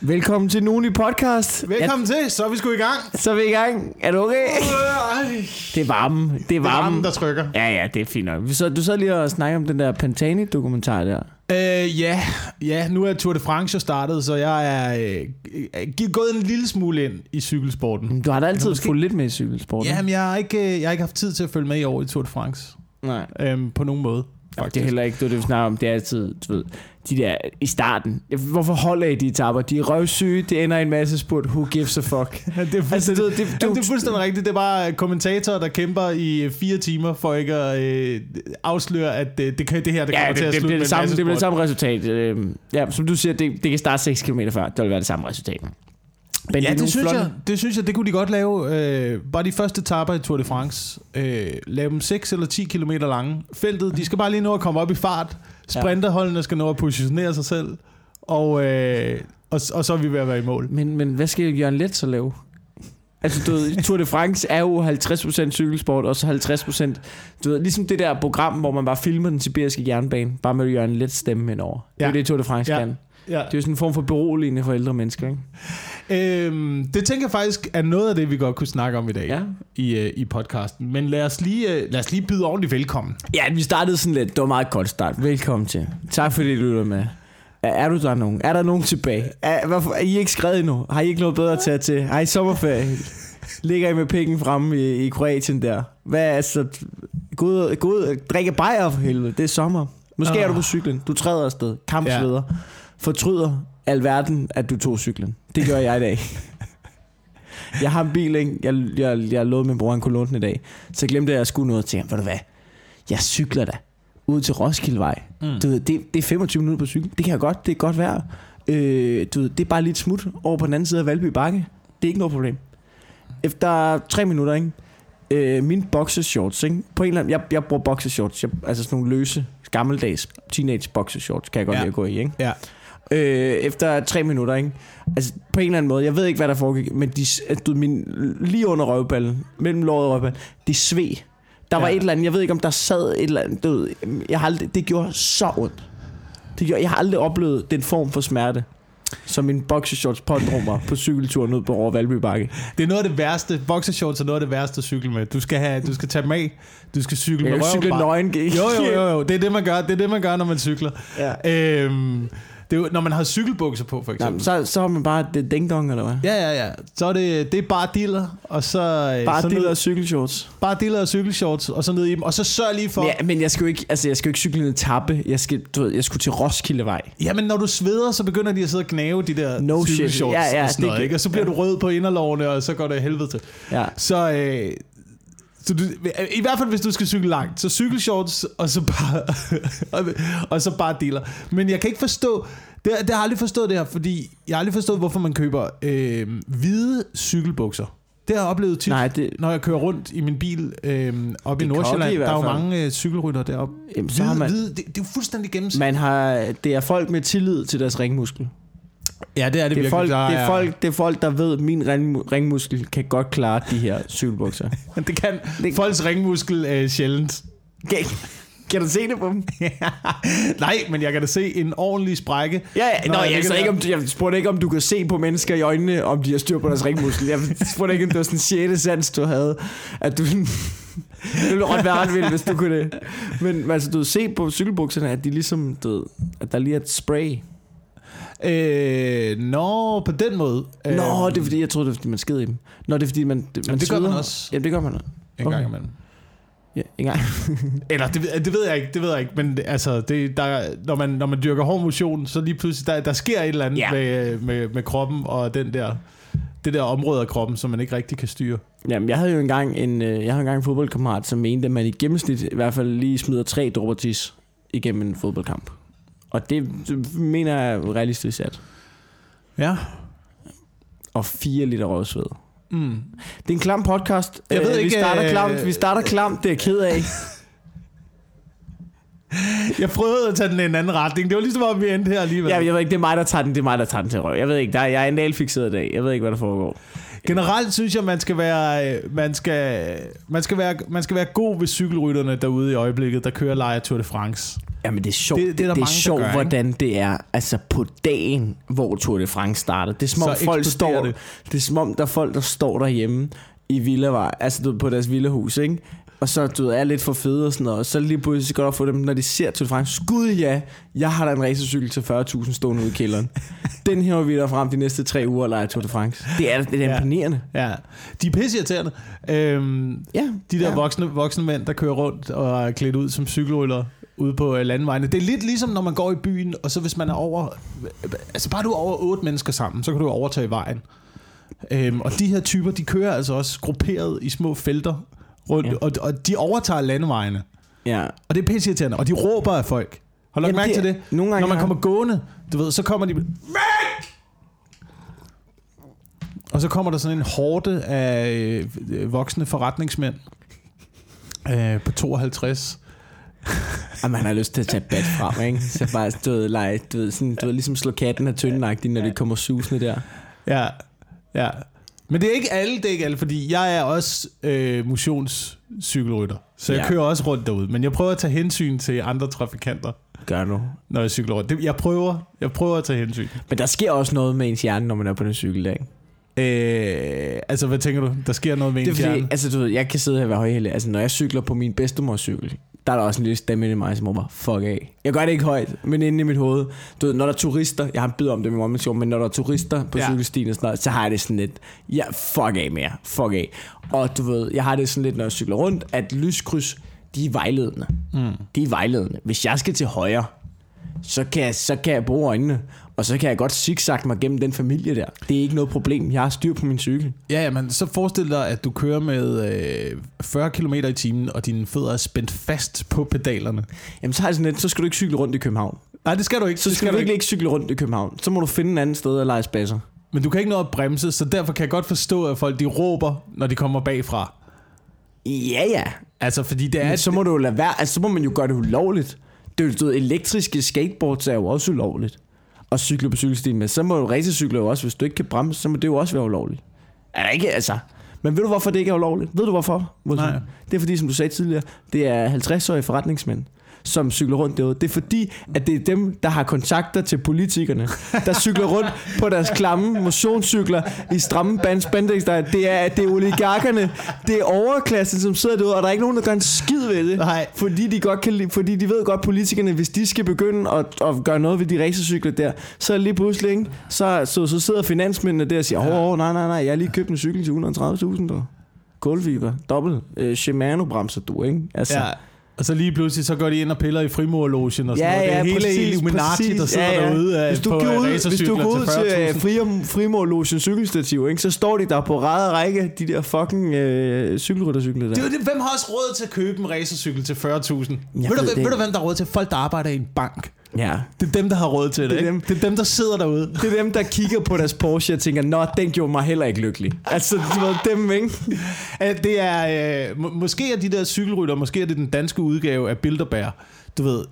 Velkommen til Nuni Podcast. Velkommen til, så er vi sgu i gang. Så er vi i gang. Er du okay? Det er varme. Det er det er varme. varmen, der trykker. Ja, ja, det er fint nok. Så, du sad lige og snakkede om den der Pantani-dokumentar der. Øh, ja, ja, nu er Tour de France jo startet, så jeg er øh, gået en lille smule ind i cykelsporten. Du har da altid Måske- fulgt lidt med i cykelsporten. Jamen, jeg har, ikke, øh, jeg har ikke haft tid til at følge med i år i Tour de France. Nej. Øhm, på nogen måde, Det er faktisk. heller ikke det, du snakker om. Det er altid, du ved, de der i starten. Hvorfor holder I de etapper? De er røvsyge, det ender i en masse spurt. Who gives a fuck? Ja, det, er Altså, du, ved, det, Jamen, det er fuldstændig rigtigt. Det er bare kommentatorer, der kæmper i fire timer for ikke at øh, afsløre, at øh, det, kan, det her det Ja, kommer det, til at det, slutte det, det, samme, det bliver det samme resultat. Øh, ja, som du siger, det, det kan starte 6 km før. Det vil være det samme resultat. Men Ja, er det nogle synes, flotte- jeg, det synes jeg, det kunne de godt lave. Øh, bare de første etapper i Tour de France. Øh, lave dem 6 eller 10 km lange. Feltet, de skal bare lige nå at komme op i fart. Sprinterholdene skal nå at positionere sig selv. Og, øh, og, og så er vi ved at være i mål. Men, men hvad skal Jørgen Let så lave? Altså, du ved, Tour de France er jo 50% cykelsport, og så 50%, du ved, ligesom det der program, hvor man bare filmer den sibiriske jernbane, bare med Jørgen Let stemme ind over. Det er Ja. det, Tour de France Ja. kan. Ja. Det er jo sådan en form for beroligende for ældre mennesker, ikke? Øhm, det tænker jeg faktisk er noget af det, vi godt kunne snakke om i dag Ja. i, øh, i podcasten. Men lad os, lige, øh, lad os lige byde ordentligt velkommen. Ja, vi startede sådan lidt. Det var meget godt start. Velkommen til. Tak fordi du lytter med. Er, du der nogen? Er der nogen tilbage? Er, hvorfor, er I ikke skrevet endnu? Har I ikke noget bedre at tage til? Har I sommerferie? Ligger I med pikken fremme i, i Kroatien der? Hvad er ud, gå ud drikke bajer for helvede. Det er sommer. Måske Ah. er du på cyklen. Du træder afsted. Kampsveder. Fortryder alverden, at du tog cyklen. Det gør jeg i dag. Jeg har en bil, ikke? Jeg, jeg, jeg lovede min bror, han kunne låne den i dag. Så glemte jeg, at jeg skulle noget til ham. Ved du hvad? Jeg cykler da ud til Roskildevej. Mm. Du ved, det, det er 25 minutter på cykel. Det kan jeg godt. Det er godt vejr. Øh, du ved, det er bare lidt smut over på den anden side af Valby Bakke. Det er ikke noget problem. Efter tre minutter, ikke? Øh, min boxershorts, ikke? På en eller anden, jeg, jeg bruger boxershorts. Jeg, altså sådan nogle løse, gammeldags teenage boxershorts, kan jeg godt Ja. lide at gå i, ikke? Ja. Øh, efter tre minutter, ikke? Altså, på en eller anden måde, jeg ved ikke, hvad der foregik, men de, du, min, lige under røvballen, mellem låret og røvballen, de sved. Der var Ja. et eller andet, jeg ved ikke, om der sad et eller andet, du ved, jeg har aldrig, det gjorde så ondt. Det gjorde, jeg har aldrig oplevet den form for smerte, som min boxershorts pådrog mig på cykelturen ud på over Valby Bakke. Det er noget af det værste. Boxershorts er noget af det værste at cykle med. Du skal, have, du skal tage dem af. Du skal cykle Jeg med røven cykle nøgen. Jo, jo, jo, jo. Det er det, man gør. Det er det, man gør, når man cykler. Ja. Øhm, det er jo, når man har cykelbukser på, for eksempel. så, så har man bare det ding dong, eller hvad? Ja, ja, ja. Så er det, det er bare diller, og så... øh, Bare så diller ned, og cykelshorts. bare diller og cykelshorts, og så ned i dem. Og så sørg lige for... Ja, men jeg skal jo ikke, altså jeg skal jo ikke cykle en etape. Jeg skal, du ved, jeg skulle til Roskildevej. Jamen, når du sveder, så begynder de at sidde og knæve de der No shit. cykelshorts Ja, ja, og sådan det noget, kan- ikke? Og så bliver ja. du rød på inderlovene, og så går det helvede til. Ja. Så, øh, så du, i hvert fald hvis du skal cykle langt, så cykelshorts, og så bare, og, og så bare dealer. Men jeg kan ikke forstå, det, det har jeg aldrig forstået det her, fordi jeg har aldrig forstået, hvorfor man køber øh, hvide cykelbukser. Det har jeg oplevet tit, Nej, det, når jeg kører rundt i min bil øh, oppe i Nordsjælland. i Der er jo mange øh, cykelrytter deroppe. jamen, så Hvide, har man, hvide, det, det er jo fuldstændig gennemsnit. man har, det er folk med tillid til deres ringmuskel. Ja, det er det, Det er, folk, Der det, er folk, det er folk, der ved, at min ring- ringmuskel kan godt klare de her cykelbukser. det kan Det- folks ringmuskel øh, sjældent. Kan, kan du se det på dem? Nej, men jeg kan da se en ordentlig sprække. Ja, ja. Nå, jeg jeg, ikke, om, jeg spurgte ikke, om du kan se på mennesker i øjnene, om de har styr på deres ringmuskel. Jeg spurgte ikke, om det var sådan en sjette sans, du havde. At du det ville ret være ret vildt, hvis du kunne det. Men altså, du se på cykelbukserne, at de ligesom, du at der lige er et spray. Øh, nå, på den måde. Nå, det er fordi, jeg troede, det var fordi, man sked i dem. Nå, det er fordi, man, man Men det gør man også. Ja, det gør man. En okay. gang imellem. Ja, en gang. Eller det, ved- det ved jeg ikke, det ved jeg ikke, men altså, det, der, når, man, når man dyrker hård motion, så lige pludselig, der, der sker et eller andet Ja. med, med, med kroppen og den der, det der område af kroppen, som man ikke rigtig kan styre. Jamen, jeg havde jo engang en, øh, jeg havde engang en fodboldkammerat, som mente, at man i gennemsnit i hvert fald lige smider tre tis igennem en fodboldkamp. Og det, det mener jeg er realistisk sat. Ja. Og fire liter røvsved. Mm. Det er en klam podcast. Jeg ved Øh, ikke, vi starter øh, klamt, vi starter klamt, det er jeg ked af. Jeg prøvede at tage den i en anden retning. Det var ligesom om, vi endte her alligevel. Ja, jeg ved ikke, det er mig, der tager den, det er mig, der tager den til røv. Jeg ved ikke, der, er- jeg er i dag. Jeg ved ikke, hvad der foregår. Generelt synes jeg, man skal være, man skal, man skal være, man skal være god ved cykelrytterne derude i øjeblikket, der kører Leia Tour de France. Jamen, det er sjovt, Det- det, er der det, er sjovt gør, hvordan det er altså på dagen, hvor Tour de France starter. Det er som om, folk står, det. det. er som om, der er folk, der står derhjemme i Villavej, altså på deres villahus, ikke? Og så du ved, er lidt for fede og sådan noget. Og så lige pludselig går der for dem, når de ser de France. Skud ja, jeg har da en racercykel til 40.000 stående ude i kælderen. Den her vi der frem de næste tre uger og leger Tour de France. Det er, det er Ja. imponerende. Ja, de er pisseirriterende. Øhm, Ja, de der ja. voksne, voksne mænd, der kører rundt og er klædt ud som cykelrytter ude på øh, landevejene. Det er lidt ligesom, når man går i byen, og så hvis man er over... Altså bare du er over otte mennesker sammen, så kan du overtage vejen. Øhm, og de her typer, de kører altså også grupperet i små felter rundt, Ja. og, og de overtager landevejene. Ja. Og det er pisseirriterende, og de råber af folk. Har du Jamen, mærke det- til det? nogle gange Når man kommer gående, du ved, så kommer de... Væk! Og så kommer der sådan en horde af øh, voksne forretningsmænd øh, på 52. Og man har lyst til at tage bat frem, ikke? Så bare, du ved, lege, du ved, sådan, du ved, ligesom slå katten af tyndagtigt, når det kommer susende der. Ja, ja. Men det er ikke alle, det er ikke alle, fordi jeg er også øh, motionscykelrytter. Så jeg Ja. kører også rundt derude. Men jeg prøver at tage hensyn til andre trafikanter, Gør nu. når jeg cykler rundt. Det, jeg prøver, jeg prøver at tage hensyn. Men der sker også noget med ens hjerne, når man er på den cykel, der, ikke? Øh, altså, hvad tænker du? Der sker noget med Det er ens fordi, hjerne? altså du ved, jeg kan sidde her og være højheldig. Altså når jeg cykler på min bedstemors cykel, der er der også en lille stemme i mig, som råber, fuck af. Jeg gør det ikke højt, men inde i mit hoved. Du ved, når der er turister, jeg har en bid om det med min men når der er turister på ja. cykelstien og sådan noget, så har jeg det sådan lidt, ja, fuck af mere, fuck af. Og du ved, jeg har det sådan lidt, når jeg cykler rundt, at lyskryds, de er vejledende. Mm. De er vejledende. Hvis jeg skal til højre, så kan, jeg, så kan jeg bruge øjnene, og så kan jeg godt zigzag mig gennem den familie der. Det er ikke noget problem. Jeg har styr på min cykel. Ja, ja, men så forestil dig, at du kører med øh, 40 km i timen, og dine fødder er spændt fast på pedalerne. Jamen så, har jeg sådan lidt, så skal du ikke cykle rundt i København. Nej, det skal du ikke. Så det skal du virkelig ikke cykle rundt i København. Så må du finde en anden sted at lege spasser. Men du kan ikke nå at bremse, så derfor kan jeg godt forstå, at folk de råber, når de kommer bagfra. Ja, ja. Altså, fordi det er... Men så må du lade være. Altså, så må man jo gøre det ulovligt. Det du ved, elektriske skateboards er jo også ulovligt. Og cykle på cykelstien med. Så må du racercykle jo også, hvis du ikke kan bremse, så må det jo også være ulovligt. Er der ikke, altså... Men ved du, hvorfor det ikke er ulovligt? Ved du, hvorfor? Nej. Det er fordi, som du sagde tidligere, det er 50-årige forretningsmænd, som cykler rundt derude. Det er fordi, at det er dem, der har kontakter til politikerne, der cykler rundt på deres klamme motionscykler i stramme bands, bandex. Der, det er, det er oligarkerne, det er overklassen, som sidder derude, og der er ikke nogen, der gør en skid ved det. Nej. Fordi de, godt kan, fordi de ved godt, politikerne, hvis de skal begynde at, at gøre noget ved de racercykler der, så er lige pludselig, ikke? Så, så, så sidder finansmændene der og siger, åh, oh, nej, nej, nej, jeg har lige købt en cykel til 130.000, der. Kulfiber, dobbelt, øh, Shimano bremser du, ikke? Altså, Ja. Og så lige pludselig, så går de ind og piller i frimurlogen og sådan Ja, noget. Det er ja, hele præcis, Illuminati, præcis. der sidder Ja, ja. derude øh, hvis du på øh, ud, hvis du går ud til til 40.000. uh, Frimorlogen cykelstativ, ikke, så står de der på ræde række, de der fucking øh, cykelryttercykler der. Det det, hvem har også råd til at købe en racercykel til 40.000? Ved, ved ved du, hvem der har råd til? Folk, der arbejder i en bank. Ja. Det er dem, der har råd til det, Det er ikke? dem. Det er dem, der sidder derude. Det er dem, der kigger på deres Porsche og tænker, nå, den gjorde mig heller ikke lykkelig. Altså, du ved, dem, ikke? At Det er, øh, må, måske er de der cykelrytter, måske er det den danske udgave af Bilderberg. Du ved,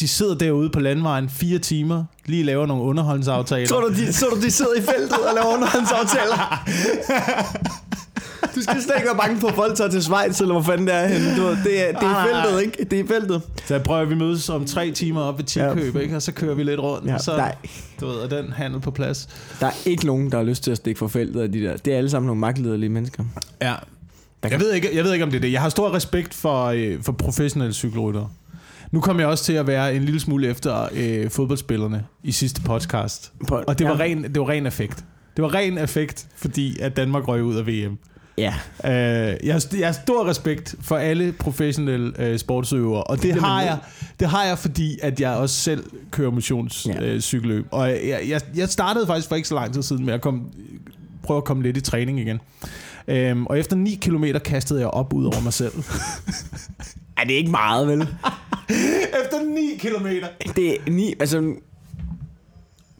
de sidder derude på landvejen fire timer, lige laver nogle underholdsaftaler. Tror du, de, tror du, de sidder i feltet og laver underhandsaftaler? Du skal slet ikke være bange for, at folk tager til Schweiz, eller hvor fanden det er henne. Du ved, det, er, det er Nej, nej, feltet, nej. ikke? Det er feltet. Så jeg prøver, at vi mødes om tre timer op ved Tikøb, ja. ikke? og så kører vi lidt rundt, Ja, og så er, du ved, er den handel på plads. der er ikke nogen, der har lyst til at stikke for feltet af de der. Det er alle sammen nogle magtliderlige mennesker. Ja. Jeg ved, ikke, jeg ved ikke, om det er det. Jeg har stor respekt for, øh, for professionelle cykelryttere. Nu kom jeg også til at være en lille smule efter øh, fodboldspillerne i sidste podcast. På, Og det var, ja. ren, det var ren effekt. Det var ren effekt, fordi at Danmark røg ud af VM. Ja. Øh, jeg, har, jeg har stor respekt for alle professionelle øh, sportsøvere, og det, bliver har jeg, det har jeg, fordi at jeg også selv kører motionscykelløb. Ja. Øh, og jeg, jeg, jeg startede faktisk for ikke så lang tid siden med at komme, prøve at komme lidt i træning igen. Øhm, og efter 9 km kastede jeg op ud over mig selv. Er det ikke meget, vel? efter 9 km. Det er ni, altså...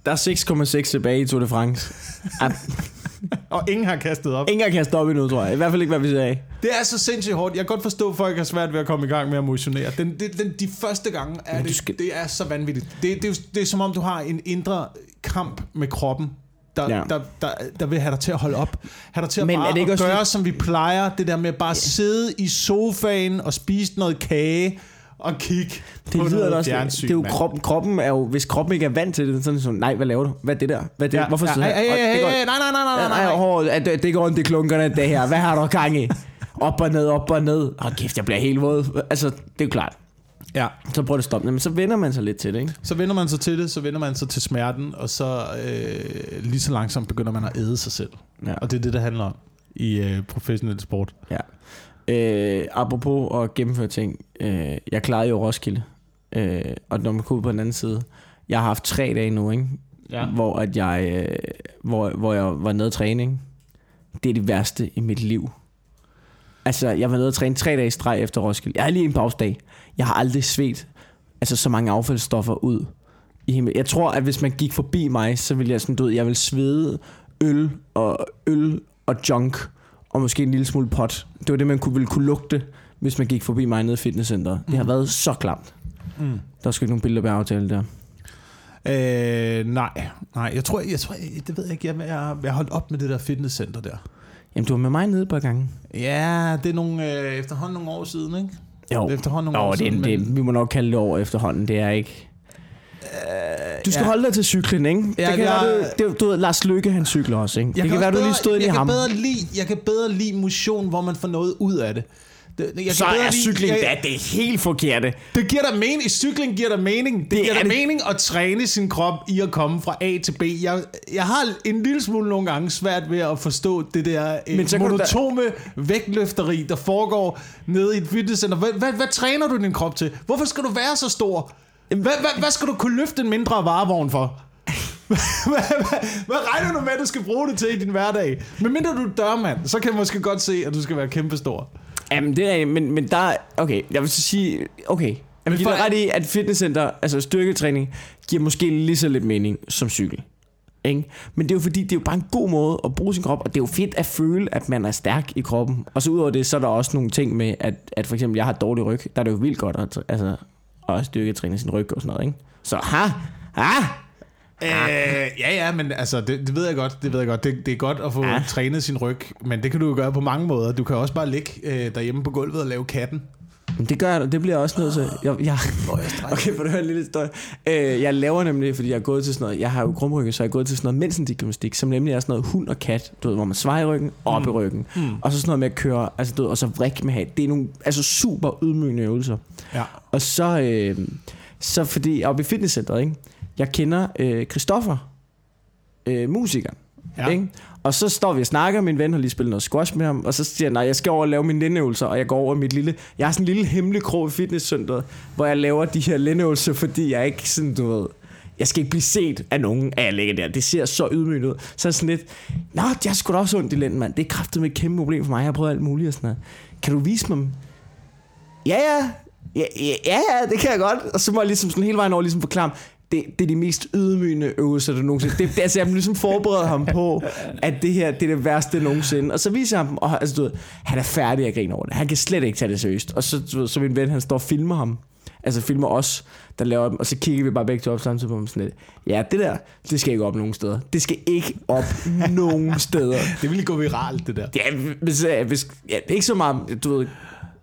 Der er 6,6 tilbage i Tour de France. Og ingen har kastet op. Ingen har kastet op endnu, tror jeg. I hvert fald ikke, hvad vi sagde. Det er så sindssygt hårdt. Jeg kan godt forstå, at folk har svært ved at komme i gang med at motionere. Den, det, den, de første gange er det, skal- det er så vanvittigt. Det, det, er, jo- det er som om, du har en indre kamp med kroppen, der, Ja. der, der, der vil have dig til at holde op. Have dig til at Men er bare det ikke at også gøre, lidt- som vi plejer. Det der med bare at sidde i sofaen og spise noget kage og kigge Det på lyder noget også. fjernsyn. det er jo kroppen, kroppen er jo, hvis kroppen ikke er vant til det, så er det sådan, nej, hvad laver du? Hvad er det der? Hvad er det? Ja, Hvorfor ja, sidder ja, ja, ja, det går- ja, nej, nej, nej, nej, nej, hår, det, det går ondt i klunkerne, det her. Hvad har du gang i? Op og ned, op og ned. Åh, kæft, jeg bliver helt våd. Altså, det er jo klart. Ja. Så prøv at stoppe. Men så vender man sig lidt til det, ikke? Så vender man sig til det, så vender man sig til smerten, og så øh, lige så langsomt begynder man at æde sig selv. Ja. Og det er det, det handler om i øh, professionel sport. ja. Øh, apropos at gennemføre ting. Øh, jeg klarede jo Roskilde. Øh, og når man ud på den anden side. Jeg har haft tre dage nu, ikke? Ja. Hvor, at jeg, øh, hvor, hvor jeg var nede træne, ikke? Det er det værste i mit liv. Altså, jeg var nede at træne tre dage i streg efter Roskilde. Jeg har lige en pausedag. Jeg har aldrig svedt altså, så mange affaldsstoffer ud. I himmel. Jeg tror, at hvis man gik forbi mig, så ville jeg sådan, du ved, jeg ville svede øl og øl og junk og måske en lille smule pot. Det var det, man kunne, ville kunne lugte, hvis man gik forbi mig nede i fitnesscenteret. Det har Mm. været så klamt. Mm. Der er sgu ikke nogen billeder bag aftale der. Øh, nej, nej. Jeg tror, jeg tror, jeg, det ved jeg ikke. Jeg, jeg, jeg holdt op med det der fitnesscenter der. Jamen, du var med mig nede på gange. Ja, det er nogle, øh, efterhånden nogle år siden, ikke? Jo, Det er efterhånden nogle Nå, år det, siden. det, vi må nok kalde det over efterhånden. Det er ikke... Du skal ja. holde dig til cyklen, ikke? Ja, det kan jeg- være, du, det, du ved, Lars Lykke, han cykler også, ikke? Jeg det kan være, også du lige bedre- stod ind i ham. Kan bedre lide, jeg kan bedre lide motion, hvor man får noget ud af det. det jeg Så kan bedre er lide- cykling, jeg, det er helt forkerte. Det giver dig mening. Cykling giver dig mening. Det, det giver er dig det. mening at træne sin krop i at komme fra A til B. Jeg, jeg har en lille smule nogle gange svært ved at forstå det der Men Men så kan du da- monotome vægtløfteri, der foregår nede i et fitnesscenter. Hvad, hvad, hvad træner du din krop til? Hvorfor skal du være så stor? Hvad, hvad, hvad skal du kunne løfte en mindre varevogn for? hvad, hvad, hvad, regner du med, at du skal bruge det til i din hverdag? Men mindre du er dørmand, så kan jeg måske godt se, at du skal være kæmpestor. Jamen, det er... Men, men der er... Okay, jeg vil så sige... Okay. Jeg Men vil give for- ret i, at fitnesscenter, altså styrketræning, giver måske lige så lidt mening som cykel. Ikke? Men det er jo fordi, det er jo bare en god måde at bruge sin krop, og det er jo fedt at føle, at man er stærk i kroppen. Og så udover det, så er der også nogle ting med, at, at for eksempel, jeg har dårlig ryg, der er det jo vildt godt at, altså, at styrketræne sin ryg og sådan noget, ikke? Så ha, ha, Øh, ja, ja, men altså, det, det ved jeg godt. Det ved jeg godt. Det, det er godt at få ja. trænet sin ryg, men det kan du jo gøre på mange måder. Du kan også bare ligge øh, derhjemme på gulvet og lave katten. Men det gør jeg, det bliver jeg også nødt til. Jeg, jeg, okay, for det høre en lille historie. Øh, jeg laver nemlig, fordi jeg er gået til sådan noget, jeg har jo krumryggen, så jeg er gået til sådan noget mensengymnastik, som nemlig er sådan noget hund og kat, du ved, hvor man svejer i ryggen, op mm. i ryggen. Mm. Og så sådan noget med at køre, altså du ved, og så vrik med hat. Det er nogle altså super ydmygende øvelser. Ja. Og så, øh, så fordi oppe i fitnesscenteret, ikke? jeg kender øh, Christoffer, øh, musikeren. Ja. Ikke? Og så står vi og snakker, min ven har lige spillet noget squash med ham, og så siger han, nej, jeg skal over og lave mine lændeøvelser, og jeg går over i mit lille, jeg har sådan en lille hemmelig krog i fitnesscenteret, hvor jeg laver de her lændeøvelser, fordi jeg ikke sådan, du ved, jeg skal ikke blive set af nogen, at jeg ligger der. Det ser så ydmygt ud. Så er sådan lidt, nå, jeg har sgu da også ondt i lænden, mand. Det er kraftigt med et kæmpe problem for mig. Jeg har prøvet alt muligt og sådan noget. Kan du vise mig dem? Ja, ja. Ja, ja, ja, det kan jeg godt. Og så må jeg ligesom sådan hele vejen over ligesom forklare det, det er de mest ydmygende øvelser, der nogensinde... Det, det, altså, jeg ligesom forberedt ham på, at det her, det er det værste nogensinde. Og så viser jeg ham, og altså, du ved, han er færdig at grine over det. Han kan slet ikke tage det seriøst. Og så, du ved, så min ven, han står og filmer ham. Altså filmer os, der laver dem. Og så kigger vi bare begge to op samtidig på ham sådan lidt. Ja, det der, det skal ikke op nogen steder. Det skal ikke op nogen steder. Det ville gå viralt, det der. Ja, hvis, hvis, ja, ikke så meget, du ved,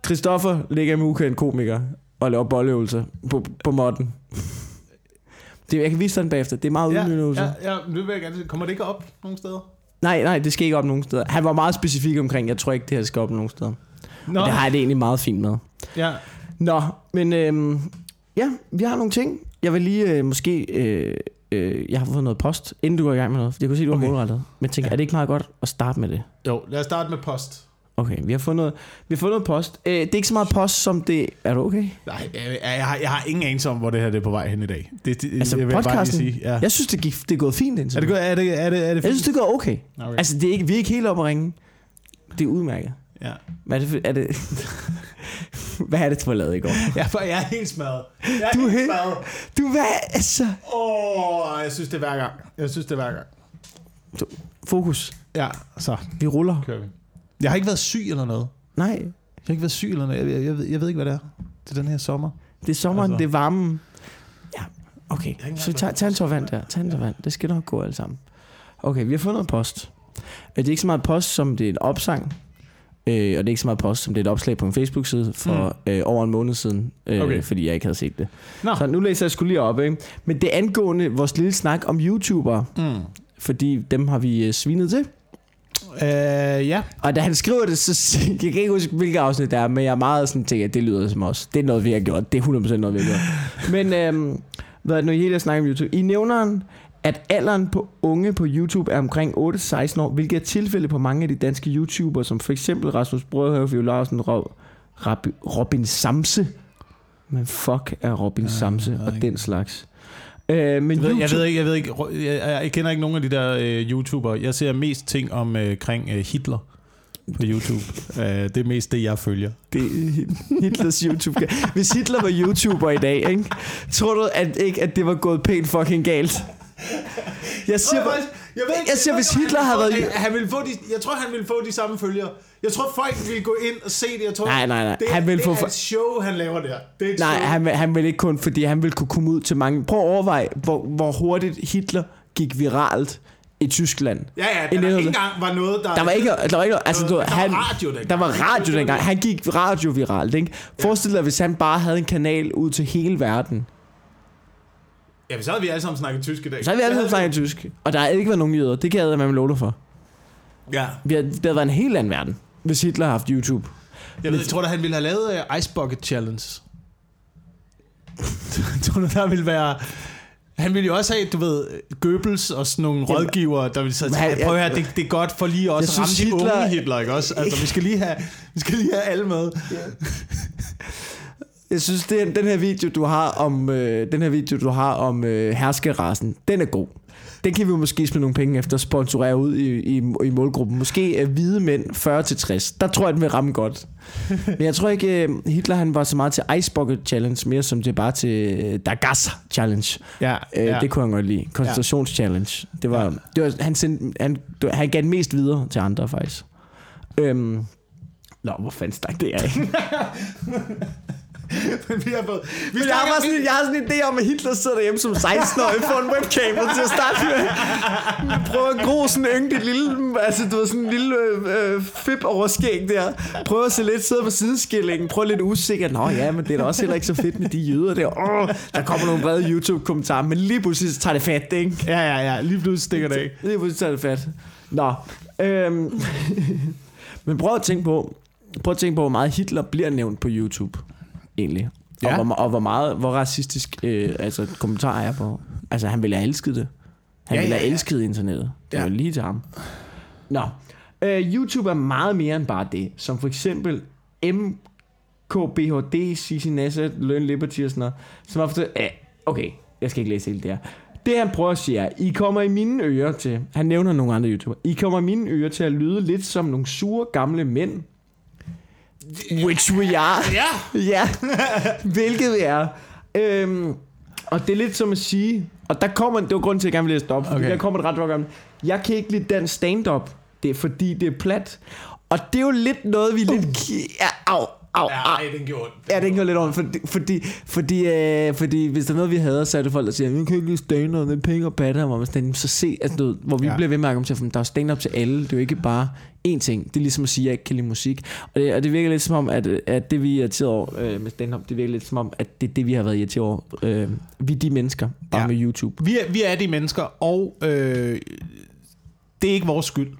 Christoffer ligger med ukendt komiker og laver bolleøvelser på, på modden. Det, jeg kan vise den bagefter. Det er meget Ja, ydmygende ja, ja, nu vil jeg gerne Kommer det ikke op nogen steder? Nej, nej, det skal ikke op nogen steder. Han var meget specifik omkring, jeg tror ikke, det her skal op nogen steder. Nå, Og det har jeg det egentlig meget fint med. ja. Nå, men øhm, ja, vi har nogle ting. Jeg vil lige øh, måske... Øh, øh, jeg har fået noget post, inden du går i gang med noget. Jeg kunne se, du var Okay. målrettet. Men jeg tænker, Ja. er det ikke meget godt at starte med det? Jo, lad os starte med post. Okay, vi har noget, vi har noget post. Øh, det er ikke så meget post, som det... Er du okay? Nej, jeg, jeg, har, jeg har ingen anelse om, hvor det her det er på vej hen i dag. Det, det, Altså, jeg vil bare podcasten? sige. Ja. Jeg synes, det, gik, det er gået fint indtil Er det, godt- er det, er det, er det Jeg fint? synes, det går okay. Okay. Altså, det er ikke, vi er ikke helt oppe at ringe. Det er udmærket. ja. Hvad er det, er det Hvad er det, du har lavet i går? Ja, for jeg er helt smadret. Jeg er Du er helt helt- smadret. Du, hvad, altså... Åh, jeg synes det er hver gang. Jeg synes det er hver gang. Fokus. Ja, så Vi ruller. kører vi. Jeg har ikke været syg eller noget. Nej, Jeg har ikke været syg eller noget. Jeg, jeg, jeg, ved, jeg ved ikke, hvad det er. Det er den her sommer. det er sommeren, Altså. det er varmen. Ja, okay. Så tag, tag en tår vand der. Tag en tår vand. Det skal nok gå alt sammen. Okay, vi har fået noget post. Øh, Det er ikke så meget post, som det er en opsang. Øh, og det er ikke så meget post, som det er et opslag på en Facebook-side for mm. øh, over en måned siden, øh, Okay. fordi jeg ikke havde set det. Nå. Så nu læser jeg skulle lige op, ikke? Men det er angående vores lille snak om YouTubere, Mm. fordi dem har vi øh, svinet til. Øh, ja. Og da han skriver det, så jeg kan ikke huske, hvilket afsnit det er, men jeg er meget sådan tænker, at det lyder som os. Det er noget, vi har gjort. Det er 100% noget, vi har gjort. Men øhm, hvad er det nu, I hele snakker om YouTube? I nævner, at alderen på unge på YouTube er omkring 8-16 år, hvilket er tilfælde på mange af de danske YouTubere, som for eksempel Rasmus Brødhøv, Fio Larsen, Rob, Rab, Robin Samse. Men fuck er Robin Ja, Samse og den slags. Øh, men Jeg ved, YouTube, jeg ved ikke, jeg ved ikke, jeg, jeg kender ikke nogen af de der øh, YouTubere. Jeg ser mest ting om øh, kring øh, Hitler på YouTube. øh, det er mest det, jeg følger. Det er Hitlers YouTube. Hvis Hitler var YouTuber i dag, ikke? tror du at, ikke, at det var gået pænt fucking galt? Jeg siger bare, jeg, ved jeg siger, hvis Hitler havde været- Han, han ville få de, jeg tror, han ville få de samme følgere. Jeg tror, folk ville gå ind og se det. Jeg tror, Nej, nej, nej. Det, Han ville det få er et show, han laver der. Det er nej, show. han, vil- han vil ikke kun, fordi han vil kunne komme ud til mange. Prøv at overveje, hvor, hvor hurtigt Hitler gik viralt i Tyskland. Ja, ja, der, der ikke 1900. engang var noget, der... Der var ikke, der var ikke altså, du, der han, var radio dengang. der var radio dengang. Han gik radio viralt, ikke? Forestil dig, hvis han bare havde en kanal ud til hele verden. Ja, så havde vi alle sammen snakket tysk i dag. Så havde vi alle sammen snakket tysk. Og der havde ikke været nogen jøder. Det kan jeg med love for. Ja. Vi havde, det havde været en helt anden verden, hvis Hitler havde haft YouTube. Jeg, ved, jeg tror da, han ville have lavet uh, Ice Bucket Challenge. tror du, der ville være... Han ville jo også have, du ved, Goebbels og sådan nogle Jamen, rådgivere, der ville sige, men han- "Ej, prøv høre, det, det er godt for lige også at ramme synes, de Hitler- unge Hitler, ikke også? Altså, vi skal lige have, vi skal lige have alle med. Jeg synes, det er, den her video, du har om, øh, den her video, du har om øh, herskerassen, den er god. Den kan vi måske smide nogle penge efter at sponsorere ud i, i, i målgruppen. Måske øh, hvide mænd 40-60. Der tror jeg, den vil ramme godt. Men jeg tror ikke, øh, Hitler han var så meget til Ice Bucket Challenge, mere som det bare til øh, Dagas Challenge. Ja, Øh, ja. Det kunne han godt lide. Koncentrations Challenge. Det var, det var han, sendte, han, det var, han gav den mest videre til andre, faktisk. Øhm, Nå, hvor fanden stak det er, ikke? vi har fået... Vi Men jeg har, sådan, jeg har sådan en idé om, at Hitler sidder derhjemme som 16-årig for en webcam til at starte med. Prøver at gro sådan en yndigt lille, altså du ved, sådan en lille øh, fip over skæg der. Prøver at se lidt, sidder på sideskillingen, prøver lidt usikkert. Nå ja, men det er da også heller ikke så fedt med de jøder der. Åh, der kommer nogle brede YouTube-kommentarer, men lige pludselig tager det fat, ikke? Ja, ja, ja. Lige pludselig stikker det af. Lige pludselig tager det fat. Nå, øhm, men prøv at tænke på, prøv at tænke på, hvor meget Hitler bliver nævnt på YouTube, egentlig. Ja. Og, hvor, og hvor meget, hvor racistisk øh, altså, kommentarer er på. Altså, han ville have elsket det. Han Ja, ville ja, have ja. elsket internettet. Det Ja. var lige til ham. Nå, øh, YouTube er meget mere end bare det. Som for eksempel MKBHD, Cici Nassa, Learn Liberty og sådan noget. Som har fortalt, øh, okay, jeg skal ikke læse helt det her. Det han prøver at sige er, I kommer i mine ører til, han nævner nogle andre YouTuber, I kommer i mine ører til at lyde lidt som nogle sure gamle mænd. Which we are. Ja. Ja, hvilket vi er. Øhm, og det er lidt som at sige, og der kommer, det var grunden til, at jeg gerne vil læse det op, Okay. der kommer et ret godt om, jeg kan ikke lide den stand-up, det er fordi, det er plat. Og det er jo lidt noget, vi lidt... ki- Ja, au, au. Ja, ej, den gjorde ondt. Ja, det gør lidt ondt, fordi, fordi, fordi, øh, fordi hvis der er noget, vi hader, så er det folk, der siger, vi kan ikke lide stand-up, det er penge og patter, hvor man sådan, så se, altså, du, hvor vi Ja. bliver ved med at argumentere, for der er stand-up til alle, det er jo ikke bare én ting, det er ligesom at sige, at jeg ikke kan lide musik, og det, og det virker lidt som om, at, at det vi er irriteret over øh, med stand-up, det virker lidt som om, at det er det, vi har været irriteret over, øh, vi er de mennesker, bare ja. med YouTube. Vi er, vi er de mennesker, og øh, det er ikke vores skyld.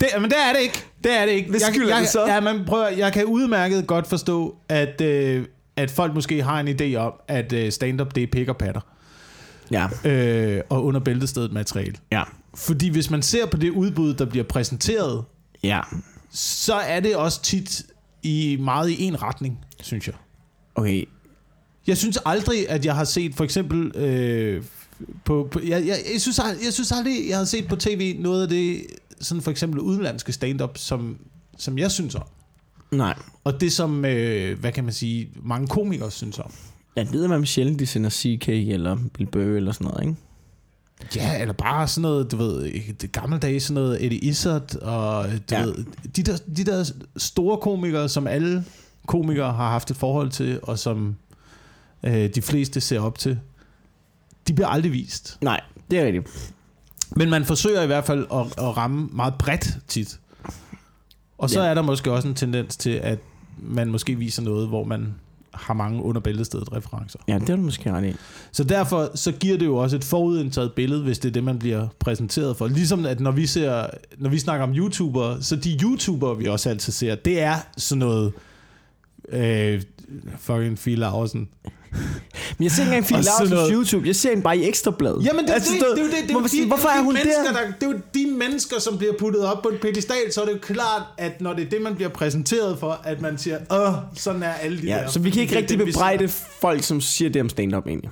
Det, men det er det ikke. Det er det ikke. Hvis jeg, skyld er jeg, det så? Ja, men prøv, at- jeg kan udmærket godt forstå, at, øh, at folk måske har en idé om, at øh, stand-up det er pik og patter. Ja. Øh, og under bæltestedet materiale. Ja. Fordi hvis man ser på det udbud, der bliver præsenteret, Ja. så er det også tit i meget i en retning, synes jeg. Okay. Jeg synes aldrig, at jeg har set for eksempel øh, på, på jeg, jeg, jeg, synes aldrig, jeg synes aldrig, jeg har set på tv noget af det, sådan for eksempel udenlandske stand-up, som, som jeg synes om. Nej. Og det som, øh, hvad kan man sige, mange komikere synes om. Jeg ved, man sjældent de sender CK eller Bill Burr eller sådan noget, ikke? Ja, eller bare sådan noget, du ved, det gamle dage, sådan noget Eddie Izzard, og du Ja. ja. ved, de der, de der store komikere, som alle komikere har haft et forhold til, og som øh, de fleste ser op til, de bliver aldrig vist. Nej, det er rigtigt. Men man forsøger i hvert fald at, at ramme meget bredt tit. Og så Ja. er der måske også en tendens til, at man måske viser noget, hvor man har mange under bæltestedet referencer. Ja, det er du måske ret i. Så derfor så giver det jo også et forudindtaget billede, hvis det er det, man bliver præsenteret for. Ligesom at når vi, ser, når vi snakker om YouTubere, så de YouTubere, vi også altid ser, det er sådan noget... Øh, fucking Phil Lausen. Men jeg ser ikke engang Fie Larsens YouTube. Jeg ser hende bare i Ekstrabladet. Jamen det, altså, det, det, det, er det, det, er jo hvorfor, de, det er de hun mennesker, der? der? Det er jo de mennesker, som bliver puttet op på en pedestal, så er det jo klart, at når det er det, man bliver præsenteret for, at man siger, åh, sådan er alle de Ja, der. så vi kan ikke Det er rigtig det, bebrejde folk, som siger det om stand-up egentlig.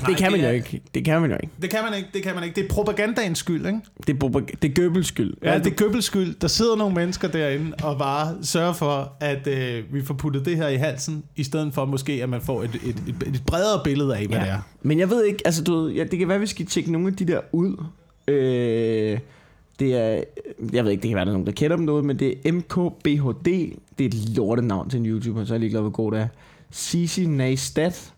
Nej, det kan man det jo er- ikke. Det kan man jo ikke. Det kan man ikke, det kan man ikke. Det er propagandaens skyld, ikke? Det er, propag- det er Goebbels skyld. Ja, det er Goebbels skyld. Der sidder nogle mennesker derinde og bare sørger for, at øh, vi får puttet det her i halsen, i stedet for måske, at man får et, et, et, et bredere billede af, hvad Ja. det er. Men jeg ved ikke, altså du ved, ja, det kan være, vi skal tjekke nogle af de der ud. Øh, det er, jeg ved ikke, det kan være, der er nogen, der kender dem noget, men det er MKBHD. Det er et lortenavn til en YouTuber, så er jeg ligeglad, hvor god det er. Cici Neistat,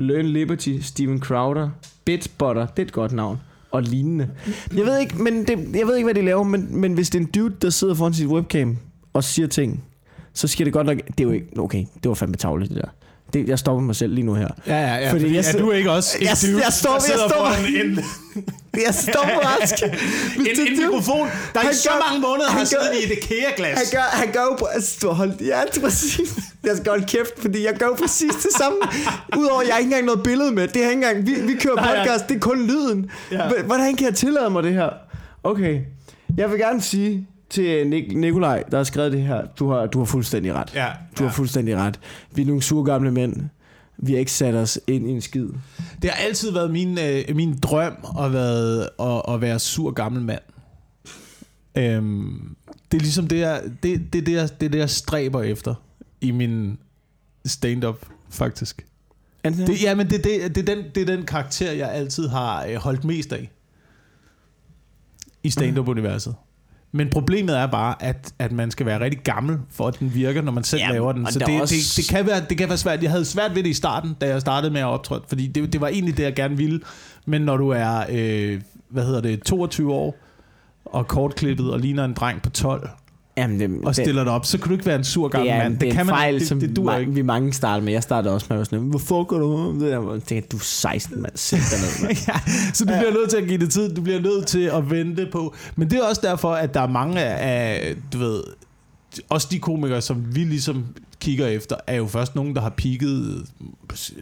Learn Liberty, Steven Crowder, Bitbutter, det er et godt navn, og lignende. Jeg ved ikke, men det, jeg ved ikke, hvad de laver, men, men hvis det er en dude, der sidder foran sit webcam og siger ting, så sker det godt nok... Det er jo ikke... Okay, det var fandme tavligt, det der. Det, jeg stopper mig selv lige nu her. Ja, ja, ja. Fordi Fordi, jeg er du ikke også Jeg- jeg jeg foran en, en, Jeg stopper rask. en, en mikrofon, der Han i så gør- mange måneder han har siddet i et IKEA-glas. Han gør, han gør jo... Altså, du har holdt... Ja, det er præcis. Jeg skal holde kæft, fordi jeg gør jo præcis det samme. Udover, at jeg har ikke engang noget billede med. Det er ikke engang... Vi, vi kører Nej, ja. podcast, det er kun lyden. Ja. Hvordan kan jeg tillade mig det her? Okay. Jeg vil gerne sige til Nik- Nikolaj, der har skrevet det her, du har, du har fuldstændig ret. Ja, Du har fuldstændig ret. Vi er nogle sure gamle mænd. Vi har ikke sat os ind i en skid. Det har altid været min, øh, min drøm at, været, at, at være sur gammel mand. Øhm, det er ligesom det, jeg, det, det, det, jeg, det, er det, jeg stræber efter i min stand-up, faktisk. Det, Det, ja, men det, det, det, er den, det er den karakter, jeg altid har øh, holdt mest af i stand-up-universet. Men problemet er bare, at, at man skal være rigtig gammel, for at den virker, når man selv Ja, ja, laver den. Så det, også- det, det, kan være, det kan være svært. Jeg havde svært ved det i starten, da jeg startede med at optræde, fordi det, det var egentlig det, jeg gerne ville. Men når du er, øh, hvad hedder det, 22 år, og kortklippet, og ligner en dreng på 12, Jamen, det, og stiller dig op, så kan du ikke være en sur det, gammel det er, mand. det er kan man, fejl, det, som det, duer mange, ikke. vi mange starter med. Jeg startede også med at sådan, hvorfor går du det der? Jeg tænkte, du er 16, mand. Sæt dig ned, mand. ja, så du bliver nødt til at give det tid, du bliver nødt til at vente på. Men det er også derfor, at der er mange af, du ved, også de komikere, som vi ligesom kigger efter, er jo først nogen, der har peaked,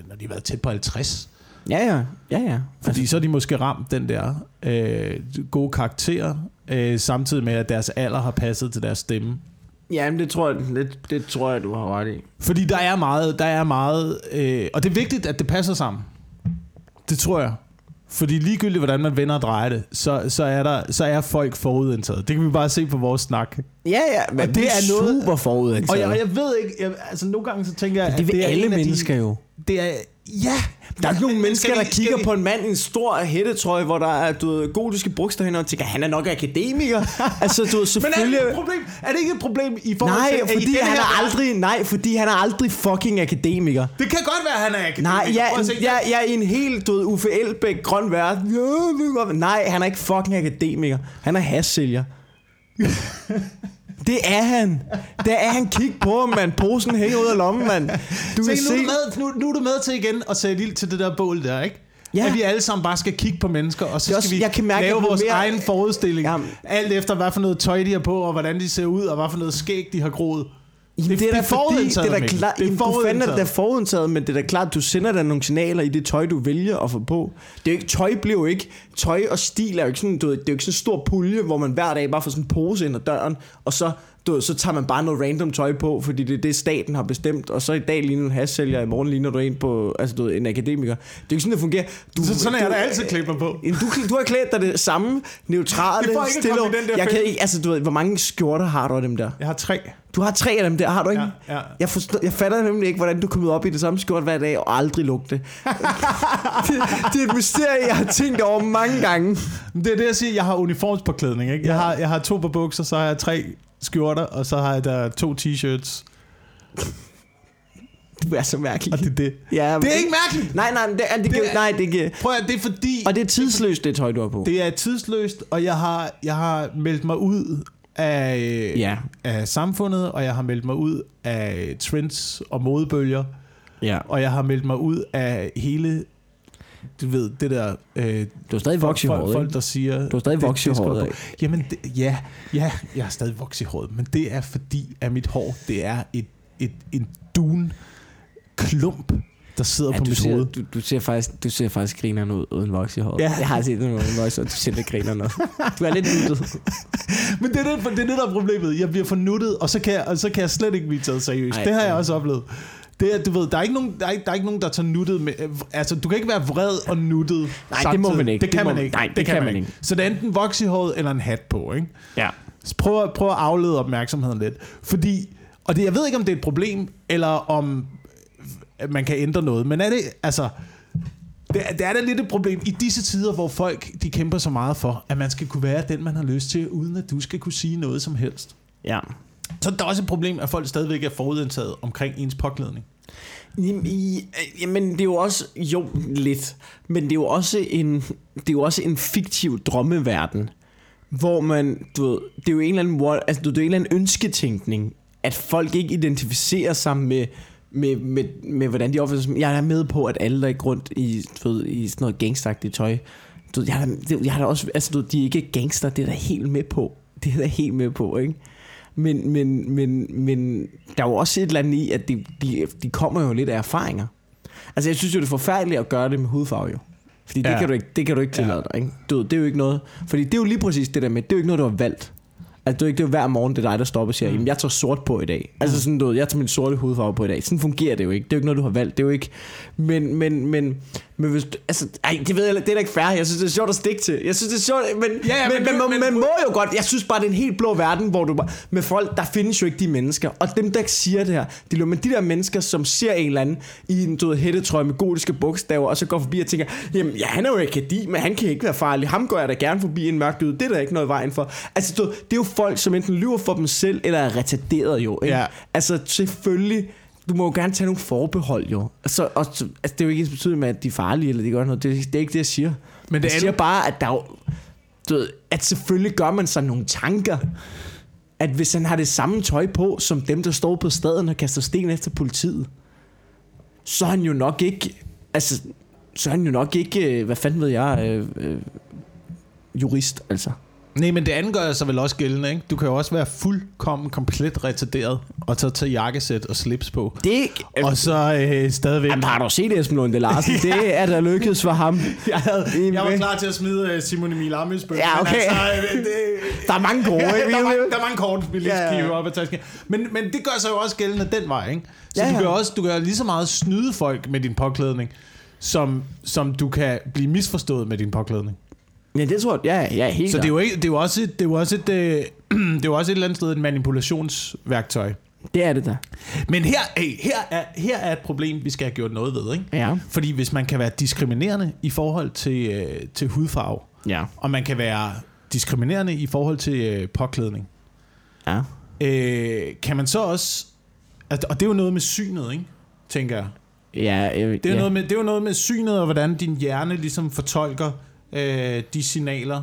når de har været tæt på 50. Ja, ja. Ja, ja. Fordi så er de måske ramt den der øh, gode karakter, øh, samtidig med, at deres alder har passet til deres stemme. Ja, men det tror, jeg, det, det tror jeg, du har ret i. Fordi der er meget, der er meget, øh, og det er vigtigt, at det passer sammen. Det tror jeg. Fordi ligegyldigt, hvordan man vender og drejer det, så, så, er, der, så er folk forudindtaget. Det kan vi bare se på vores snak. Ja, ja, men Og det det er er noget- super forudindtaget. Og jeg, og jeg ved ikke, jeg, altså nogle gange så tænker jeg, det vil at det er alle mennesker de, jo. Det er, ja. Der er ikke nogen Men mennesker, skal der vi- kigger vi- på en mand i en stor hættetrøje, hvor der er du ved, gotiske bogstaver hen og tænker, han er nok akademiker. altså, du ved, Men er selvfølgelig... det, et problem? er det ikke et problem i forhold Nej, til... fordi han her er aldrig, nej, fordi han er aldrig fucking akademiker. Det kan godt være, han er akademiker. Nej, se, jeg, jeg er i en helt, ved, Uffe Elbæk, grøn verden. Ja. Nej, han er ikke fucking akademiker. Han er hassælger. det er han. Det er han. Kig på ham, mand. Posen hænger ud af lommen, mand. Du Se, kan nu, se... er du med, nu, nu er du med til igen at sætte ild til det der bål der, ikke? Ja. At vi alle sammen bare skal kigge på mennesker, og så skal også- vi jeg kan mærke, lave vores mere- egen forudstilling. Jamen. Alt efter, hvad for noget tøj de har på, og hvordan de ser ud, og hvad for noget skæg de har groet. Jamen, det, er da fordi, det er da klart, Det er det er du fanden er da forudindtaget. men det er da klart, du sender dig nogle signaler i det tøj, du vælger at få på. Det er jo ikke, tøj bliver jo ikke, tøj og stil er jo ikke sådan, du ved, det er jo ikke sådan en stor pulje, hvor man hver dag bare får sådan en pose ind ad døren, og så, du så tager man bare noget random tøj på, fordi det er det, staten har bestemt, og så i dag ligner du en hassælger, i morgen ligner du en på, altså du ved, en akademiker. Det er jo ikke sådan, det fungerer. Du, Så, sådan er jeg da altid klædt mig på. Du, du har klædt dig det samme, neutrale, Det får ikke stille. i den der Jeg kan ikke, altså du ved, hvor mange skjorter har du af dem der? Jeg har tre. Du har tre af dem der, har du ikke? Ja, ja. Jeg, forstår, jeg fatter nemlig ikke, hvordan du er kommet op i det samme skjort hver dag og aldrig lugte. det, det er et mysterie, jeg har tænkt over mange gange. Det er det, jeg siger. Jeg har uniformspåklædning. Ikke? Jeg, har, jeg har to par bukser, så har jeg tre skjorter, og så har jeg der to t-shirts. Du er så mærkelig. Og det er det. Ja, Det er ikke mærkeligt. Nej, nej, det, er- det, Det det, er- nej, det, det, Prøv at det er fordi... og det er tidsløst, det tøj, du har på. Det er tidsløst, og jeg har, jeg har meldt mig ud af, Ja. af samfundet, og jeg har meldt mig ud af trends og modebølger, Ja. og jeg har meldt mig ud af hele, du ved, det der... Øh, Du er stadig vokset i folk, håret, folk, der siger... Du er stadig vokset i håret? Jamen, det, ja, ja, jeg er stadig vokset i håret, men det er fordi, at mit hår, det er et, et, en dun klump, der sidder Ja, på mit ser, hoved. du, du, ser faktisk, du ser faktisk grineren ud uden voks i håret. Ja. Jeg har set nogle voks, og du ser lidt grineren ud. Du er lidt nuttet. Men det er det, det er det, der er problemet. Jeg bliver fornuttet, og så kan jeg, og så kan jeg slet ikke blive taget seriøst. Ej, det har jeg ja. også oplevet. Det er, du ved, der er, ikke nogen, der, er ikke, der er ikke nogen, der tager nuttet med... øh, Altså, du kan ikke være vred og nuttet Nej, det må samtidig. man ikke. Det kan Det må- man ikke. nej, det kan man ikke. Så det er enten voks i håret eller en hat på, ikke? Ja. Så prøv, at- prøv at aflede opmærksomheden lidt. Fordi, og det, jeg ved ikke, om det er et problem, eller om at man kan ændre noget, men er det, altså, det, er- det er da lidt et problem i disse tider, hvor folk, de kæmper så meget for, at man skal kunne være den, man har lyst til, uden at du skal kunne sige noget som helst. Ja. Så er der også et problem, at folk stadigvæk er forudindtaget omkring ens påklædning. Jamen, i- øh, det er jo også, jo, lidt, men det er jo også en, det er jo også en fiktiv drømmeverden, hvor man, du ved, det er jo en eller anden, altså, det er en eller anden ønsketænkning, at folk ikke identificerer sig med, med, med, med hvordan de opfører sig. Jeg er med på, at alle der er rundt i, du ved, i sådan noget gangstagtigt tøj. Du, ved, jeg, er, jeg har også, altså, du, ved, de er ikke gangster, det er der helt med på. Det er der helt med på, ikke? Men, men, men, men der er jo også et eller andet i, at de, de, de kommer jo lidt af erfaringer. Altså jeg synes jo, det er forfærdeligt at gøre det med hudfarve jo. Fordi det, Ja. kan du ikke, det kan du ikke tillade dig, ikke? Du, det er jo ikke noget, fordi det er jo lige præcis det der med, det er jo ikke noget, du har valgt. Altså det er jo ikke det er jo hver morgen, det er dig, der stopper og siger, jamen jeg tager sort på i dag. Altså sådan, du ved, jeg tager min sorte hudfarve på i dag. Sådan fungerer det jo ikke. Det er jo ikke noget, du har valgt. Det er jo ikke, men, men, men, men hvis, altså, ej, det ved jeg, det er da ikke fair. Jeg synes, det er sjovt at stikke til. Jeg synes, det er sjovt, men, Ja, ja, men, men men, men, man må jo godt, jeg synes bare, det er en helt blå verden, hvor du bare, med folk, der findes jo ikke de mennesker. Og dem, der siger det her, de, men de der mennesker, som ser en eller anden i en død hættetrøje med gotiske bogstaver, og så går forbi og tænker, jamen ja, han er jo akademi, men han kan ikke være farlig. Ham går jeg da gerne forbi en mørk død. Det er der ikke noget i vejen for. Altså, du, det er jo folk, som enten lyver for dem selv, eller er retarderet jo. Ikke? Ja. Altså, selvfølgelig, du må jo gerne tage nogle forbehold jo. Altså, og, så- altså det er jo ikke ens betydning med, at de er farlige, eller de gør noget. Det, det er ikke det, jeg siger. Men det jeg er siger bare, at der er jo, du ved, at selvfølgelig gør man sig nogle tanker. At hvis han har det samme tøj på, som dem, der står på staden og kaster sten efter politiet, så er han jo nok ikke, altså, så er han jo nok ikke, øh, hvad fanden ved jeg, øh, øh, jurist, altså. Nej, men det andet gør sig vel også gældende, ikke? Du kan jo også være fuldkommen komplet retarderet, og så tage jakkesæt og slips på. Det er Og så øh, stadigvæk... Jamen, har du set Esben Lunde Larsen? Det er der lykkedes for ham. jeg, havde, jeg var klar til at smide øh, Simon Emil Amitsbøl. Ja, okay. Altså, øh, det, Der er mange gode, ikke? der, er mange, der er mange kort, vi lige Ja, ja, ja. op af tasken. Men, men det gør sig jo også gældende den vej, ikke? Så Ja, du ja. kan også du kan lige så meget snyde folk med din påklædning, som, som du kan blive misforstået med din påklædning. Ja, det tror jeg, ja, ja, helt Så det er jo, ikke, det er jo også, et, det er jo også et, øh, det er jo også et eller andet sted et manipulationsværktøj. det er det der. Men her, hey, her, er, her er et problem, vi skal have gjort noget ved, ikke? Ja. Fordi hvis man kan være diskriminerende i forhold til, øh, til hudfarve, Ja. og man kan være diskriminerende i forhold til øh, påklædning, Ja. øh, kan man så også... Altså, og det er jo noget med synet, ikke? Tænker jeg. Ja, øh, Det er, ja. noget med, det er jo noget med synet, og hvordan din hjerne ligesom fortolker øh, de signaler,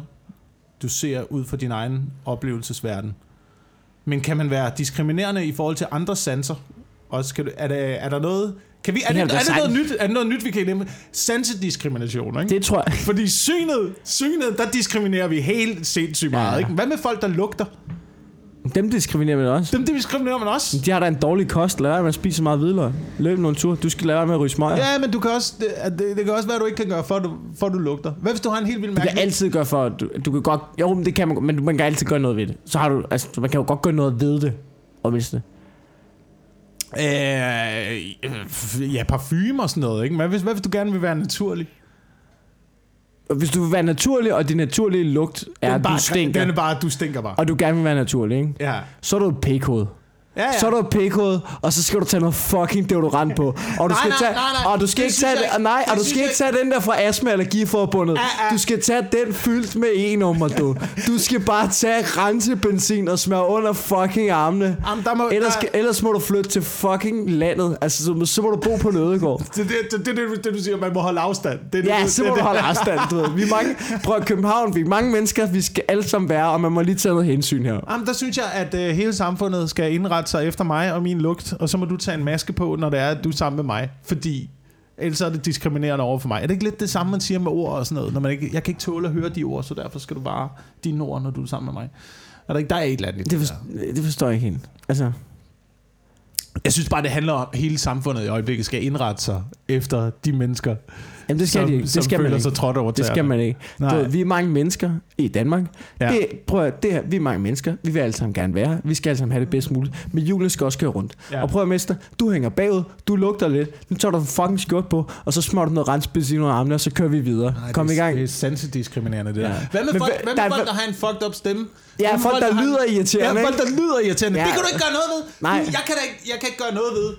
du ser ud fra din egen oplevelsesverden. Men kan man være diskriminerende i forhold til andre sanser? Også, kan du, er, der, er der noget... Kan vi, er, Det det, er, du da det noget nyt, er det noget nyt, vi kan glemme? Sansediskrimination, ikke? Det tror jeg. Fordi synet, synet, der diskriminerer vi helt sindssygt meget. Ja. Ikke? Hvad med folk, der lugter? Dem diskriminerer man også. Dem diskriminerer man også. De har da en dårlig kost. Lad være med at spise så meget hvidløg. Løb nogle tur. Du skal lade være med at ryge smøger. Ja, men du kan også, det, det, det kan også være, at du ikke kan gøre, for at du, for at du lugter. Hvad hvis du har en helt vild Du kan altid gøre for, at du, du kan godt... Jo, men det kan man, men man kan altid gøre noget ved det. Så har du... Altså, man kan jo godt gøre noget ved det. Og hvis det. Øh, ja, parfume og sådan noget, ikke? Men hvis, hvad hvis du gerne vil være naturlig? Hvis du vil være naturlig, og din naturlige lugt er, Den bare, du stinker, Den er bare, du stinker bare. og du gerne vil være naturlig, ikke? Ja. så er du et p-kode. Ja, ja. Så er du p-kode, og så skal du tage noget fucking deodorant på. Og du skal nej, tage, nej, nej. og du skal Det ikke tage, jeg nej, og du skal jeg ikke tage den der fra Astma Allergiforbundet. Ah, ah. Du skal tage den fyldt med E-nummer, du. Du skal bare tage rensebenzin og smøre under fucking armene. Jamen, der må, Ellers, der, ellers må du flytte til fucking landet. Altså, så, så må du bo på en ødegård. det, det, det, det, det, du siger, man må holde afstand. Det, det, Ja, det, så må det, du holde afstand, du ved. Vi er mange, prøv København, vi er mange mennesker, vi skal alle sammen være, og man må lige tage noget hensyn her. Jamen, der synes jeg, at øh, hele samfundet skal indrette sig efter mig og min lugt, og så må du tage en maske på, når det er, at du er sammen med mig. Fordi ellers er det diskriminerende over for mig. Er det ikke lidt det samme, man siger med ord og sådan noget? Når man ikke, jeg kan ikke tåle at høre de ord, så derfor skal du bare dine ord, når du er sammen med mig. Er der ikke der er et eller andet? Det, forstår, det forstår jeg ikke helt. Altså, Jeg synes bare, det handler om, at hele samfundet i øjeblikket skal indrette sig efter de mennesker, jamen det skal som, de ikke. som Det skal man ikke. sig trådt over Det skal man ikke. Nej. Du, vi er mange mennesker i Danmark. Ja. Ja. Det, prøv at, det her, vi er mange mennesker. Vi vil alle sammen gerne være her. Vi skal alle sammen have det bedst muligt. Men julen skal også køre rundt. Ja. Ja. Og prøv at mester, du hænger bagud, du lugter lidt. Nu tager du fucking skjort på, og så smører du noget rensbenzin under armene, og så kører vi videre. Nej, Kom det, i gang. Det er sansediskriminerende, det Ja. der. Hvad med Men folk, hvad- der med er- folk der har en fucked up stemme? Ja, med folk, der har- lyder irriterende, Ja, folk, der lyder irriterende. Ja. Det kan du ikke gøre noget ved. Nej. Jeg kan, da ikke, jeg kan ikke gøre noget ved,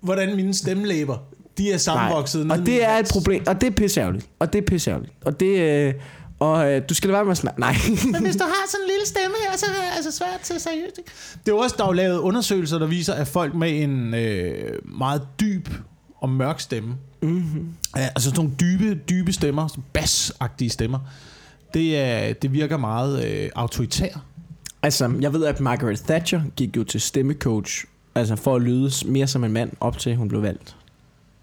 hvordan mine stemmelæber, de er sammenvokset. Nej. Og det er et problem, og det er pisseærgerligt. Og det er pisseærgerligt. Og det... Øh, og øh, du skal lade være med at snakke. Nej. Men hvis du har sådan en lille stemme her, så er det altså svært til seriøst. Ikke? Det er også, der er jo lavet undersøgelser, der viser, at folk med en øh, meget dyb og mørk stemme, mm-hmm. altså sådan nogle dybe, dybe stemmer, bassagtige stemmer, det, er, det virker meget øh, autoritær. Altså, jeg ved, at Margaret Thatcher gik jo til stemmecoach, altså for at lyde mere som en mand, op til hun blev valgt.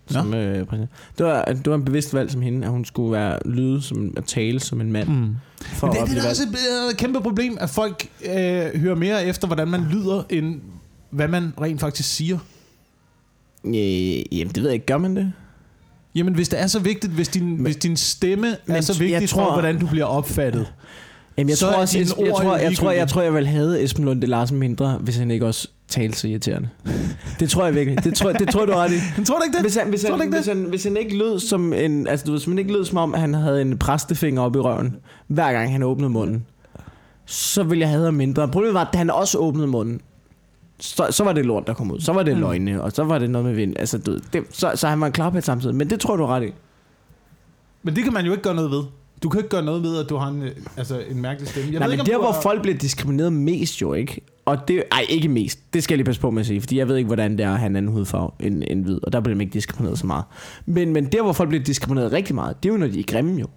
Som, øh, præsident. det, var, det var en bevidst valg som hende, at hun skulle være lyde som at tale som en mand. Mm. For Men det, det er også et øh, kæmpe problem, at folk øh, hører mere efter, hvordan man lyder, end hvad man rent faktisk siger. Øh, jamen, det ved jeg ikke. Gør man det? Jamen, hvis det er så vigtigt, hvis din, Men- hvis din stemme er Men så jeg vigtig tror- for, hvordan du bliver opfattet. Jamen, jeg Så tror også, jeg, jeg, ord tror, jeg, tror, jeg, ligegyldige. tror, jeg vil have Esben Lunde Larsen mindre, hvis han ikke også talte så irriterende. Det tror jeg virkelig. Det tror, det tror jeg, du ret i. Men tror du ikke det? Hvis han, hvis, Tror du han, ikke hvis, han, hvis han ikke lød som en, altså du ved, hvis han ikke lød som om, han havde en præstefinger op i røven, hver gang han åbnede munden, så ville jeg have ham mindre. Problemet var, at han også åbnede munden, så, så var det lort, der kom ud. Så var det Mm. løgne, og så var det noget med vind. Altså, du, det, så, så han var en klarpæt samtidig. Men det tror jeg, du ret i. Men det kan man jo ikke gøre noget ved. Du kan ikke gøre noget ved, at du har en, øh, altså, en mærkelig stemme. Jeg Nej, ved men ikke, der, hvor har- folk bliver diskrimineret mest jo, ikke? Og det, ej, ikke mest. Det skal jeg lige passe på med at sige, fordi jeg ved ikke, hvordan det er at have en anden hudfarve end, end hvid, og der bliver de ikke diskrimineret så meget. Men, men der, hvor folk bliver diskrimineret rigtig meget, det er jo, når de er grimme jo.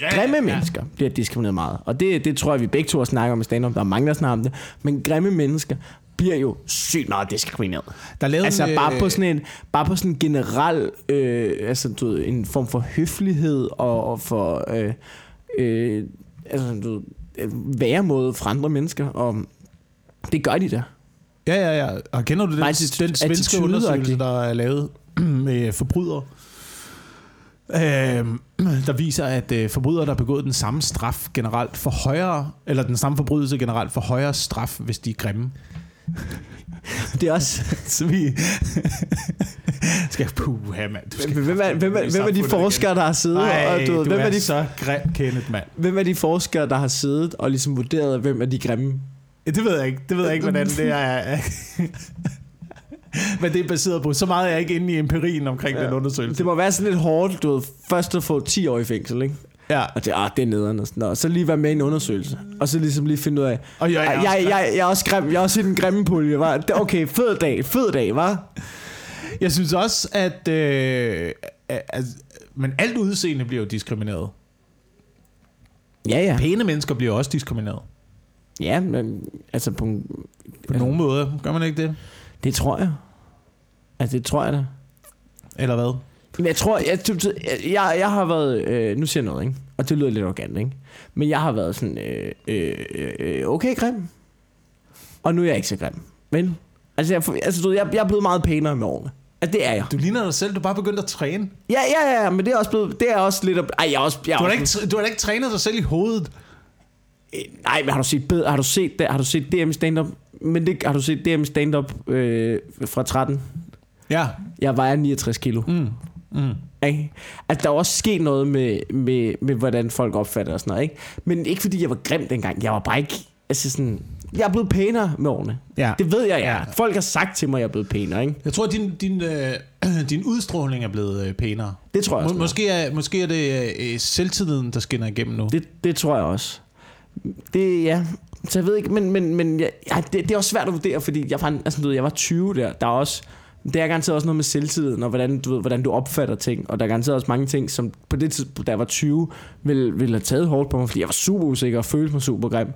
Ja, Grimme ja. mennesker bliver diskrimineret meget. Og det, det tror jeg, vi begge to har snakket om i stand Der er mange, der snakker om det. Men grimme mennesker bliver jo sygt meget diskrimineret. Der er lavet Altså en, bare øh, på sådan en, bare på sådan en generel, øh, altså du ved, en form for høflighed og, og for, øh, øh, altså du ved, øh, væremåde for andre mennesker. Og det gør de der. Ja, ja, ja. Og kender du den, Bare den svenske undersøgelse, der er lavet med forbrydere? Øhm, der viser, at øh, forbrydere, der har begået den samme straf generelt for højere, eller den samme forbrydelse generelt for højere straf, hvis de er grimme. Det er også... Så vi skal puha, mand. Du skal Hvem er, hvem, er, hvem er de forskere, der har siddet? Nej, og, du ved, du hvem, er, er de, så grim, Kenneth, mand. hvem er de forskere, der har siddet og ligesom vurderet, hvem er de grimme? Det ved jeg ikke. Det ved jeg ikke, hvordan det er. Men det er baseret på. Så meget er jeg ikke inde i empirien omkring. Ja. den undersøgelse. Det må være sådan lidt hårdt, du ved, først at få 10 år i fængsel, ikke? Ja. Og det, ah, det er nederen og sådan noget. Og så lige være med i en undersøgelse. Og så ligesom lige finde ud af, Og jeg, jeg, jeg, jeg, jeg, er også grim, jeg er også i den grimme pulje, var. Okay, fed dag, fed dag, var. Jeg synes også, at, øh, at... Men alt udseende bliver jo diskrimineret. Ja, ja. Pæne mennesker bliver også diskrimineret. Ja, men altså på, en- På Ja. nogle måder. Gør man ikke det? det tror jeg. Altså, det tror jeg da. Eller hvad? Men jeg tror, jeg, jeg, jeg, jeg har været, øh, nu siger jeg noget, ikke? Og det lyder lidt arrogant, ikke? Men jeg har været sådan, øh, øh, øh, okay grim. Og nu er jeg ikke så grim. Men, altså, jeg, altså du, jeg, jeg er blevet meget pænere med årene. Altså, det er jeg. Du ligner dig selv, du er bare begyndt at træne. Ja, ja, ja, men det er også blevet, det er også lidt... Ej, jeg er også... Jeg er Du har, også ikke, du har ikke trænet dig selv i hovedet. Øh, Nej, men har du set bedre, har du set det, har du set DM stand-up, men det, har du set DM stand-up øh, fra 13? Ja. Jeg vejer 69 kilo. Mm. Mm. Ikke? At der er også sket noget med, med, med, hvordan folk opfatter og sådan noget. Ikke? Men ikke fordi jeg var grim dengang. Jeg var bare ikke... Altså sådan, jeg er blevet pænere med årene. Ja. Det ved jeg, jeg Ja. er. Folk har sagt til mig, at jeg er blevet pænere. Ikke? Jeg tror, at din, din, øh, din udstråling er blevet øh, pænere. Det tror jeg Må, også. måske, er, måske er det øh, selvtilliden, der skinner igennem nu. Det, det tror jeg også. Det, ja. Så jeg ved ikke, men, men, men ja, det, det, er også svært at vurdere, fordi jeg, fandt, altså, du ved, jeg var 20 der. Der er også, det er garanteret også noget med selvtiden, og hvordan du, ved, hvordan du opfatter ting. Og der er garanteret også mange ting, som på det tidspunkt, da jeg var 20, ville, ville have taget hårdt på mig, fordi jeg var super usikker og følte mig super grim.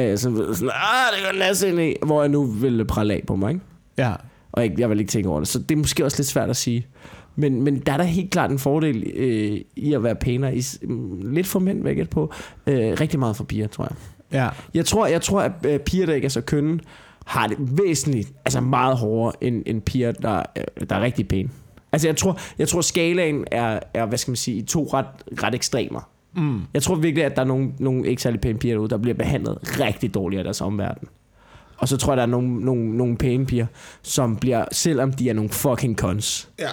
Uh, så sådan, ah, det går næste ind i, hvor jeg nu ville prale af på mig, ikke? Ja. Og jeg, jeg vil ikke tænke over det. Så det er måske også lidt svært at sige. Men, men der er der helt klart en fordel øh, i at være pænere. I, mm, lidt for mænd, gætte på. Øh, rigtig meget for piger, tror jeg. Ja. Jeg tror, jeg tror at øh, piger, der ikke er så kønne, har det væsentligt, altså meget hårdere, end, end piger, der, øh, der er rigtig pæne. Altså jeg tror, jeg tror skalaen er, er, hvad skal man sige, i to ret, ret ekstremer. Mm. Jeg tror virkelig, at der er nogle, nogle ikke særlig pæne piger derude, der bliver behandlet rigtig dårligt af deres omverden. Og så tror jeg, der er nogle, nogle, nogle pæne piger, som bliver, selvom de er nogle fucking cons. Ja.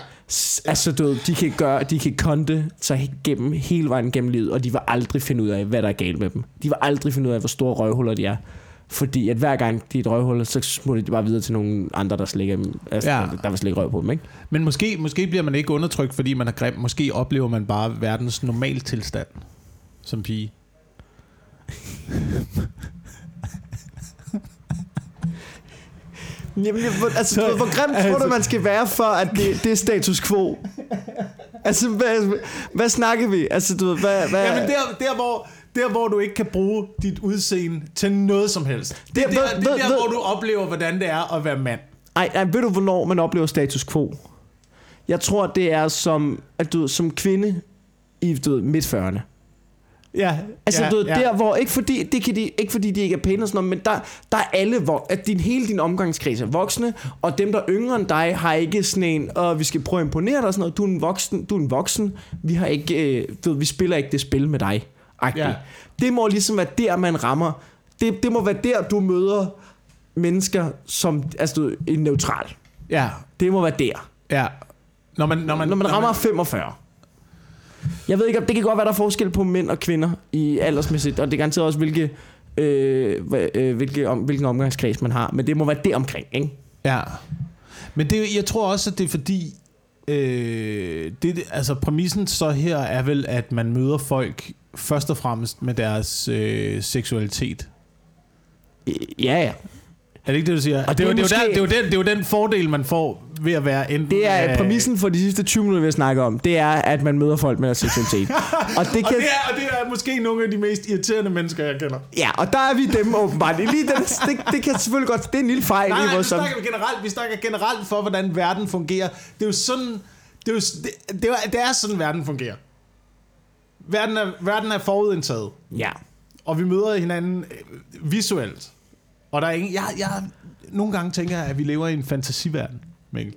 Altså, du ved, de kan gøre, de kan konte sig gennem hele vejen gennem livet, og de vil aldrig finde ud af, hvad der er galt med dem. De vil aldrig finde ud af, hvor store røvhuller de er. Fordi at hver gang de er et røvhul, så smutter de bare videre til nogle andre, der slikker dem. Altså, Ja. der vil slikke røv på dem, ikke? Men måske, måske bliver man ikke undertrykt, fordi man er grim. Måske oplever man bare verdens normaltilstand som pige. Jamen, altså, Så- hvor, grimt tror altså- du, man skal være, for at det, det er status quo? altså, hvad, hvad snakker vi? Altså, du ved, hvad... hvad Jamen der, der, hvor, der, hvor du ikke kan bruge dit udseende til noget som helst. Det er Det- der, ved- det er der hvor du oplever, hvordan det er at være mand. Ej, ej, ved du, hvornår man oplever status quo? Jeg tror, det er som, at du, som kvinde i du midt 40'erne. Ja, Altså, ja, du ja. der hvor, ikke fordi, det kan de, ikke fordi de ikke er pæne og sådan noget, men der, der er alle, hvor, at din, hele din omgangskreds er voksne, og dem, der er yngre end dig, har ikke sådan en, og vi skal prøve at imponere dig og sådan noget, du er en voksen, du er en voksen, vi har ikke, øh, du vi spiller ikke det spil med dig. Ja. Det må ligesom være der, man rammer. Det, det må være der, du møder mennesker, som altså, en neutral. Ja, Det må være der. ja. Når man, når man, Når man rammer 45. Jeg ved ikke, om det kan godt være, der er forskel på mænd og kvinder i aldersmæssigt, og det er garanteret også, hvilke, øh, øh, hvilke om, hvilken omgangskreds man har, men det må være det omkring, ikke? Ja. Men det, jeg tror også, at det er fordi, øh, det, altså præmissen så her er vel, at man møder folk først og fremmest med deres øh, seksualitet. Ja, ja. Er det ikke det, du siger? Og det, er, det er måske- det, er jo den, det er jo den fordel, man får ved at være enten... Det er øh, præmissen for de sidste 20 minutter, vi har snakket om. Det er, at man møder folk med deres seksualitet. og det Og kan... det, er, og det er måske nogle af de mest irriterende mennesker, jeg kender. Ja, og der er vi dem åbenbart. Lige den, det, det kan selvfølgelig godt... Det er en lille fejl Nej, i nej, vi vores... som- snakker generelt, vi snakker generelt for, hvordan verden fungerer. Det er jo sådan... Det er, jo, det, det, er, det er sådan, verden fungerer. Verden er, verden er forudindtaget. Ja. Og vi møder hinanden øh, visuelt. Og der er ingen... Jeg, jeg, nogle gange tænker jeg, at vi lever i en fantasiverden, Mikkel.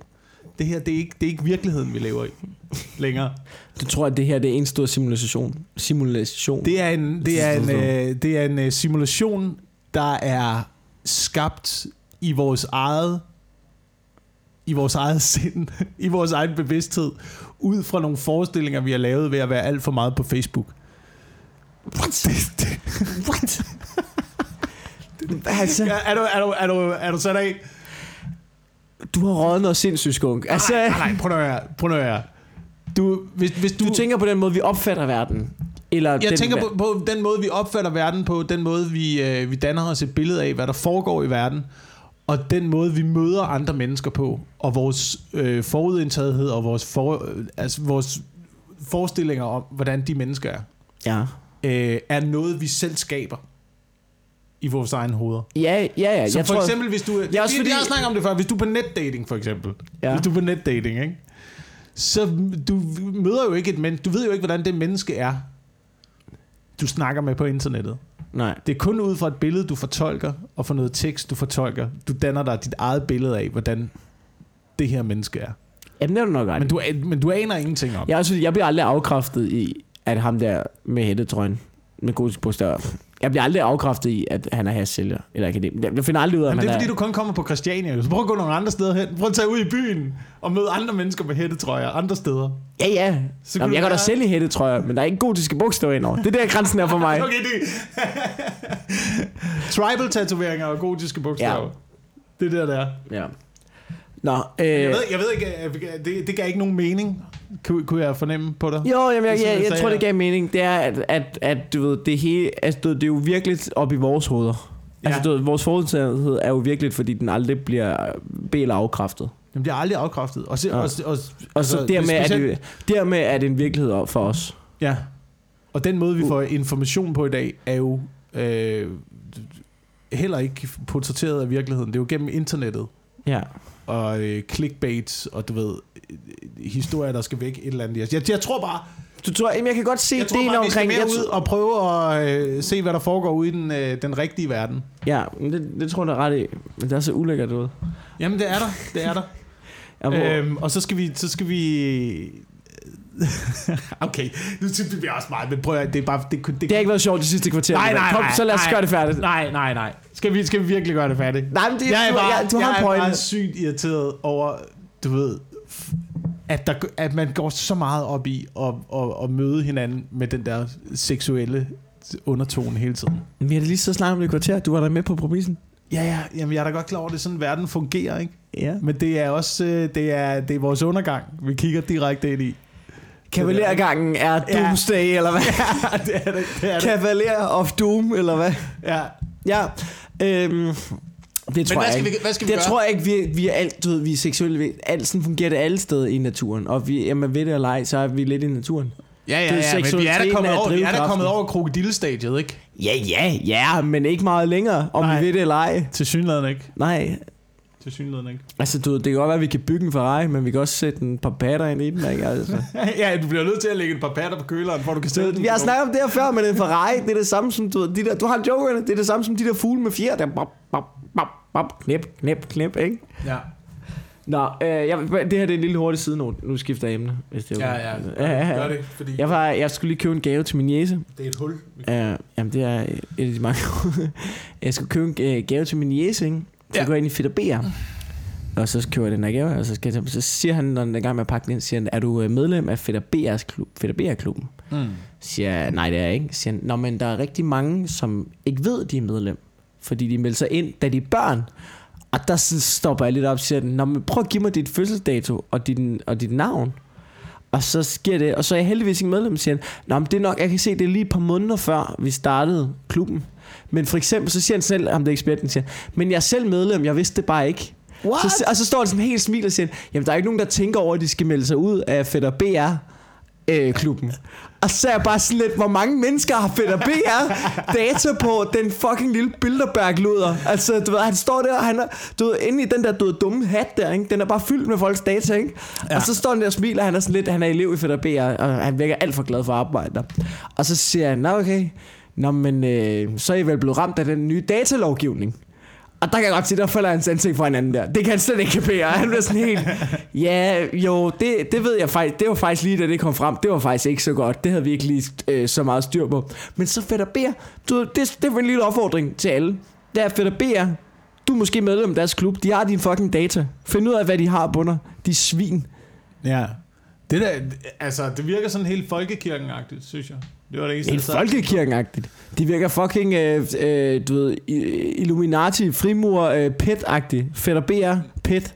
Det her, det er, ikke, det er ikke virkeligheden, vi lever i længere. Du tror, at det her det er en stor simulation? Simulation? Det er en, det er en, øh, det er en øh, simulation, der er skabt i vores eget i vores eget sind, i vores egen bevidsthed, ud fra nogle forestillinger, vi har lavet ved at være alt for meget på Facebook. What? What? altså, Ja, er, du, er, du, er, du, er du sat af? du har røget noget sindssygt skunk. Altså, nej, nej, nej, prøv nu at høre, prøv nu at høre. Du, hvis, hvis du, du tænker på den måde, vi opfatter verden? Eller jeg den, tænker på, på den måde, vi opfatter verden på, den måde, vi, øh, vi danner os et billede af, hvad der foregår i verden, og den måde, vi møder andre mennesker på, og vores øh, forudindtagethed, og vores, for, øh, altså vores forestillinger om, hvordan de mennesker er, Ja. øh, er noget, vi selv skaber i vores egen hoveder. Ja, ja, ja. Så jeg for tror, eksempel, hvis du... Ja, også vi, fordi- vi har snakket om det før. Hvis du er på netdating, for eksempel. Ja. Hvis du er på netdating, ikke? Så du møder jo ikke et menneske... Du ved jo ikke, hvordan det menneske er, du snakker med på internettet. Nej. Det er kun ud fra et billede, du fortolker, og fra noget tekst, du fortolker. Du danner dig dit eget billede af, hvordan det her menneske er. Jamen, det er du nok ret. Men du, men du aner ingenting om. Jeg, også, jeg bliver aldrig afkræftet i, at ham der med hættetrøjen med gotiske bogstaver. Jeg bliver aldrig afkræftet i, at han er hashsælger eller akademiker. Jeg- finder aldrig ud af, at det er er... fordi, du kun kommer på Christiania. Så prøv at gå nogle andre steder hen. Prøv at tage ud i byen og møde andre mennesker med hættetrøjer andre steder. Ja, ja. Så Jamen, jeg går da selv i hættetrøjer, men der er ikke gotiske bogstaver indover. Det er der grænsen er for mig. Okay, det Tribal tatoveringer og gotiske bogstaver. Ja. Det er der, der er. Ja. Nå, øh, Jeg ved, jeg ved ikke, øh, det, det gav ikke nogen mening, kunne, kunne jeg fornemme på dig. Jo, jamen, jeg, jeg, jeg jeg, tror, det gav mening. Det er, at, at, at du ved, det hele, altså, det er jo virkelig op i vores hoveder. Ja. Altså, du ved, vores forudtagethed er jo virkelig, fordi den aldrig bliver B afkræftet. Jamen, det er aldrig afkræftet. Og, se, Ja. og, og, Og så dermed, er specielt- det, dermed er det en virkelighed op for os. Ja. Og den måde, vi får information på i dag, er jo øh, heller ikke portrætteret af virkeligheden. Det er jo gennem internettet. Ja. Og øh, clickbait, og du ved, øh, historier, der skal væk, et eller andet. Jeg, jeg tror bare, Du tror, jamen, jeg kan godt se jeg tror bare omkring... Jeg, ud og prøve at øh, se, hvad der foregår ude i den, øh, den rigtige verden. ja, men det, det tror jeg, der er ret i. Men det er så ulækkert ud. Jamen, det er der. Det er der. Må, øhm, og så skal vi... Så skal vi okay, nu synes vi også meget, men prøv at, det er bare... Det, det, det har ikke været sjovt de sidste kvarter. Nej, nej, Kom, nej, så lad os nej. gøre det færdigt. Nej, nej, nej. Skal vi, skal vi virkelig gøre det færdigt? Nej, men det, Jeg er du, bare, ja, du har jeg en er bare sygt irriteret over, du ved, at, der, at man går så meget op i at, at, at møde hinanden med den der seksuelle undertone hele tiden. Vi har lige så snakket om det i kvarter. Du var der med på præmissen. Ja, ja, jamen jeg er da godt klar over, at det er sådan, verden fungerer, ikke? Ja. Men det er også øh, det er, det er vores undergang, vi kigger direkte ind i. Kavalergangen er Ja. Doomsday, eller hvad? Ja, det er det. det, er det. Kavaler of Doom, eller hvad? Ja. Ja. Øhm, det tror hvad jeg skal ikke. vi- hvad skal vi det gøre? tror jeg ikke, vi, vi er alt, du ved, vi er seksuelle. Vi, alt sådan fungerer det alle steder i naturen. Og vi, jamen, ved det eller ej, så er vi lidt i naturen. Ja, Det ja, er ja, men vi er da kommet er over, vi er da drivkraften. kommet over krokodillestadiet, ikke? Ja, ja, ja, men ikke meget længere, om Nej. vi ved det eller ej. Til synligheden ikke. Nej, Til synligheden ikke. altså du det kan godt være, at vi kan bygge en Ferrari, men vi kan også sætte en par patter ind i den, ikke? Altså. ja, du bliver nødt til at lægge et par patter på køleren, for du kan ved, den. vi har snakket om det her før, men en Ferrari, det er det samme som, du de der, du har en joker, det er det samme som de der fugle med fjer, der bop, bop, bop, bop, knip, knip, knip, ikke? Ja. Nå, øh, jeg, det her det er en lille hurtig sidenote. Nu skifter jeg emne, hvis det er Ja, okay. ja. ja, ja. Gør det, fordi Jeg, var, jeg skulle lige købe en gave til min jæse. det er et hul. Uh, jamen, det er et af de mange. jeg skulle købe en uh, gave til min jæse, ikke? Så Ja. går jeg ind i Fit og og så køber jeg den her gave, og så, skal jeg, så siger han, når han er i gang med at pakke den ind, siger han, er du øh, medlem af Fit BR's klub, Fit klubben Mm. Siger jeg, nej det er jeg ikke. Siger han, Nå, men der er rigtig mange, som ikke ved, de er medlem. Fordi de melder sig ind, da de er børn. Og der stopper jeg lidt op og siger, Nå, men prøv at give mig dit fødselsdato og din, og dit navn. Og så sker det, og så er jeg heldigvis ikke medlem, siger han. Nå, men det er nok, jeg kan se, det er lige et par måneder før, vi startede klubben. Men for eksempel, så siger han selv, ham det er eksperten, siger, men jeg er selv medlem, jeg vidste det bare ikke. What? Så, og så står han sådan helt smil og siger, jamen der er ikke nogen, der tænker over, at de skal melde sig ud af Fætter BR øh, klubben. Og så er jeg bare sådan lidt, hvor mange mennesker har Fætter BR data på den fucking lille Bilderberg-luder. Altså, du ved, han står der, og han er, du ved, inde i den der du ved, dumme hat der, ikke? den er bare fyldt med folks data, ikke? Ja. Og så står han der og smiler, han er sådan lidt, han er elev i Fætter BR, og han virker alt for glad for at arbejde der. Og så siger han, nå okay, Nå, men øh, så er I vel blevet ramt af den nye datalovgivning. Og der kan jeg godt se, der falder hans ansigt fra hinanden der. Det kan han slet ikke kapere. Han bliver sådan helt, ja, jo, det, det ved jeg faktisk. Det var faktisk lige, da det kom frem. Det var faktisk ikke så godt. Det havde vi ikke lige øh, så meget styr på. Men så Fætter B'er, du, det, det var en lille opfordring til alle. Det er Fætter B'er, Du er måske medlem af deres klub. De har din fucking data. Find ud af, hvad de har på dig. De er svin. Ja. Det der, altså, det virker sådan helt folkekirken-agtigt, synes jeg. Det var det eneste, Helt folkekirkenagtigt. De virker fucking, øh, øh, du ved, Illuminati, frimur, øh, pet-agtigt. Fætter BR, pet.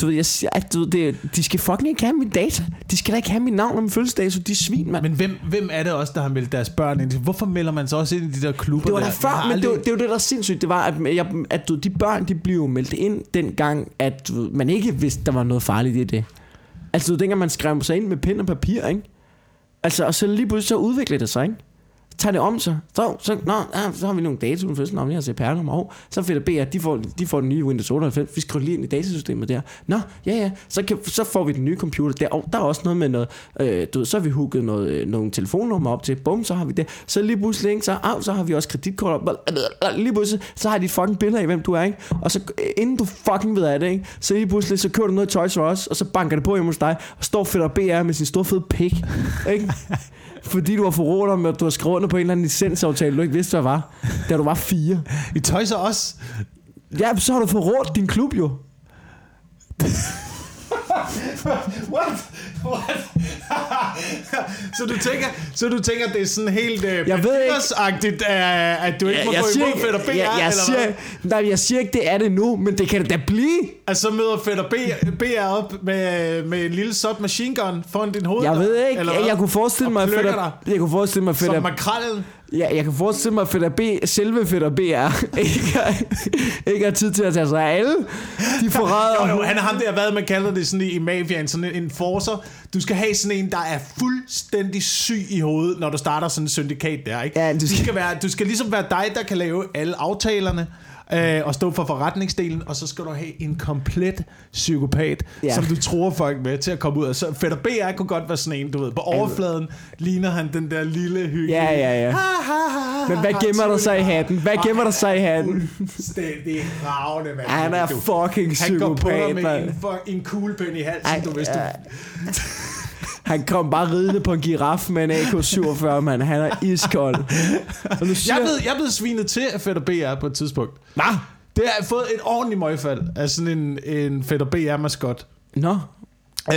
Du ved, jeg siger, at du ved, det, de skal fucking ikke have min data. De skal da ikke have mit navn og min fødselsdato. De er svin, mand. Men hvem, hvem er det også, der har meldt deres børn ind? Hvorfor melder man så også ind i de der klubber Det var der? der før, men det, var, aldrig- det var det, der er sindssygt. Det var, at, jeg, at du, ved, de børn, de blev jo meldt ind dengang, at du ved, man ikke vidste, der var noget farligt i det. Altså, du ved, dengang man skrev sig ind med pen og papir, ikke? Altså, og så lige pludselig så udviklede det sig, ikke? Tager det om sig. Så, så, nå, ja, så har vi nogle datoer først, når vi har CPR nummer år. Så finder B, at de får, de får den nye Windows 98. Vi skriver lige ind i datasystemet der. Nå, ja, ja. Så, kan, så får vi den nye computer der. Og der er også noget med noget, øh, du ved, så har vi hooket noget, øh, nogle telefonnummer op til. Bum, så har vi det. Så lige pludselig, ikke, så, au, så har vi også kreditkort op. Lige pludselig, så har de fucking billeder af, hvem du er, ikke? Og så øh, inden du fucking ved af det, ikke? Så lige pludselig, så kører du noget Toys R Us, og så banker det på hjemme hos dig, og står fedt BR med sin store fede pik, ikke? Fordi du har forrådt med, at du har skrevet under på en eller anden licensaftale, du ikke vidste, hvad var, da du var fire. I Toys R Us? Ja, så har du forrådt din klub jo. What? Så, du tænker, så du tænker, det er sådan helt uh, Jeg ved ikke- agtigt uh, at du ikke må jeg gå imod ikke- Fætter BR, jeg, jeg, eller siger, hvad? nej, jeg siger ikke, det er det nu, men det kan det da blive. Altså møder Fætter B, BR op med, med en lille submachine gun foran din hoved? Jeg ved ikke, eller jeg, jeg kunne forestille Og mig, at dig. jeg kunne forestille mig, at Som makrallen. Ja, jeg kan forestille mig, at Fætter B, selve Fætter B er, ikke, har- ikke har tid til at tage sig af alle de forræder. Jo, jo, han er ham der, hvad man kalder det sådan i, i mafiaen, sådan en, forcer. Du skal have sådan en, der er fuldstændig syg i hovedet, når du starter sådan en syndikat der, ikke? Ja, du du, skal- skal være, du skal ligesom være dig, der kan lave alle aftalerne, øh, og stå for forretningsdelen, og så skal du have en komplet psykopat, Ja. som du tror folk med til at komme ud af. Så Fætter BR kunne godt være sådan en, du ved, på overfladen ligner han den der lille hyggelige. Ja, ja, ja. Ha, ha, ha, Men hvad gemmer der sig i ha. hatten? Hvad gemmer der sig i hatten? Fuldstændig ravne, mand. Han er fucking han går på dig psykopat, med en, en kuglepen i halsen, Ej, du vidste. ja. Han kom bare ridende på en giraf med en AK-47, mand. Han er iskold. Og nu siger, Jeg blevet, jeg blevet svinet til af Fætter BR på et tidspunkt. Hvad? Det har fået et ordentligt møgfald af sådan en, en Fætter BR-maskot. Nå, Øh,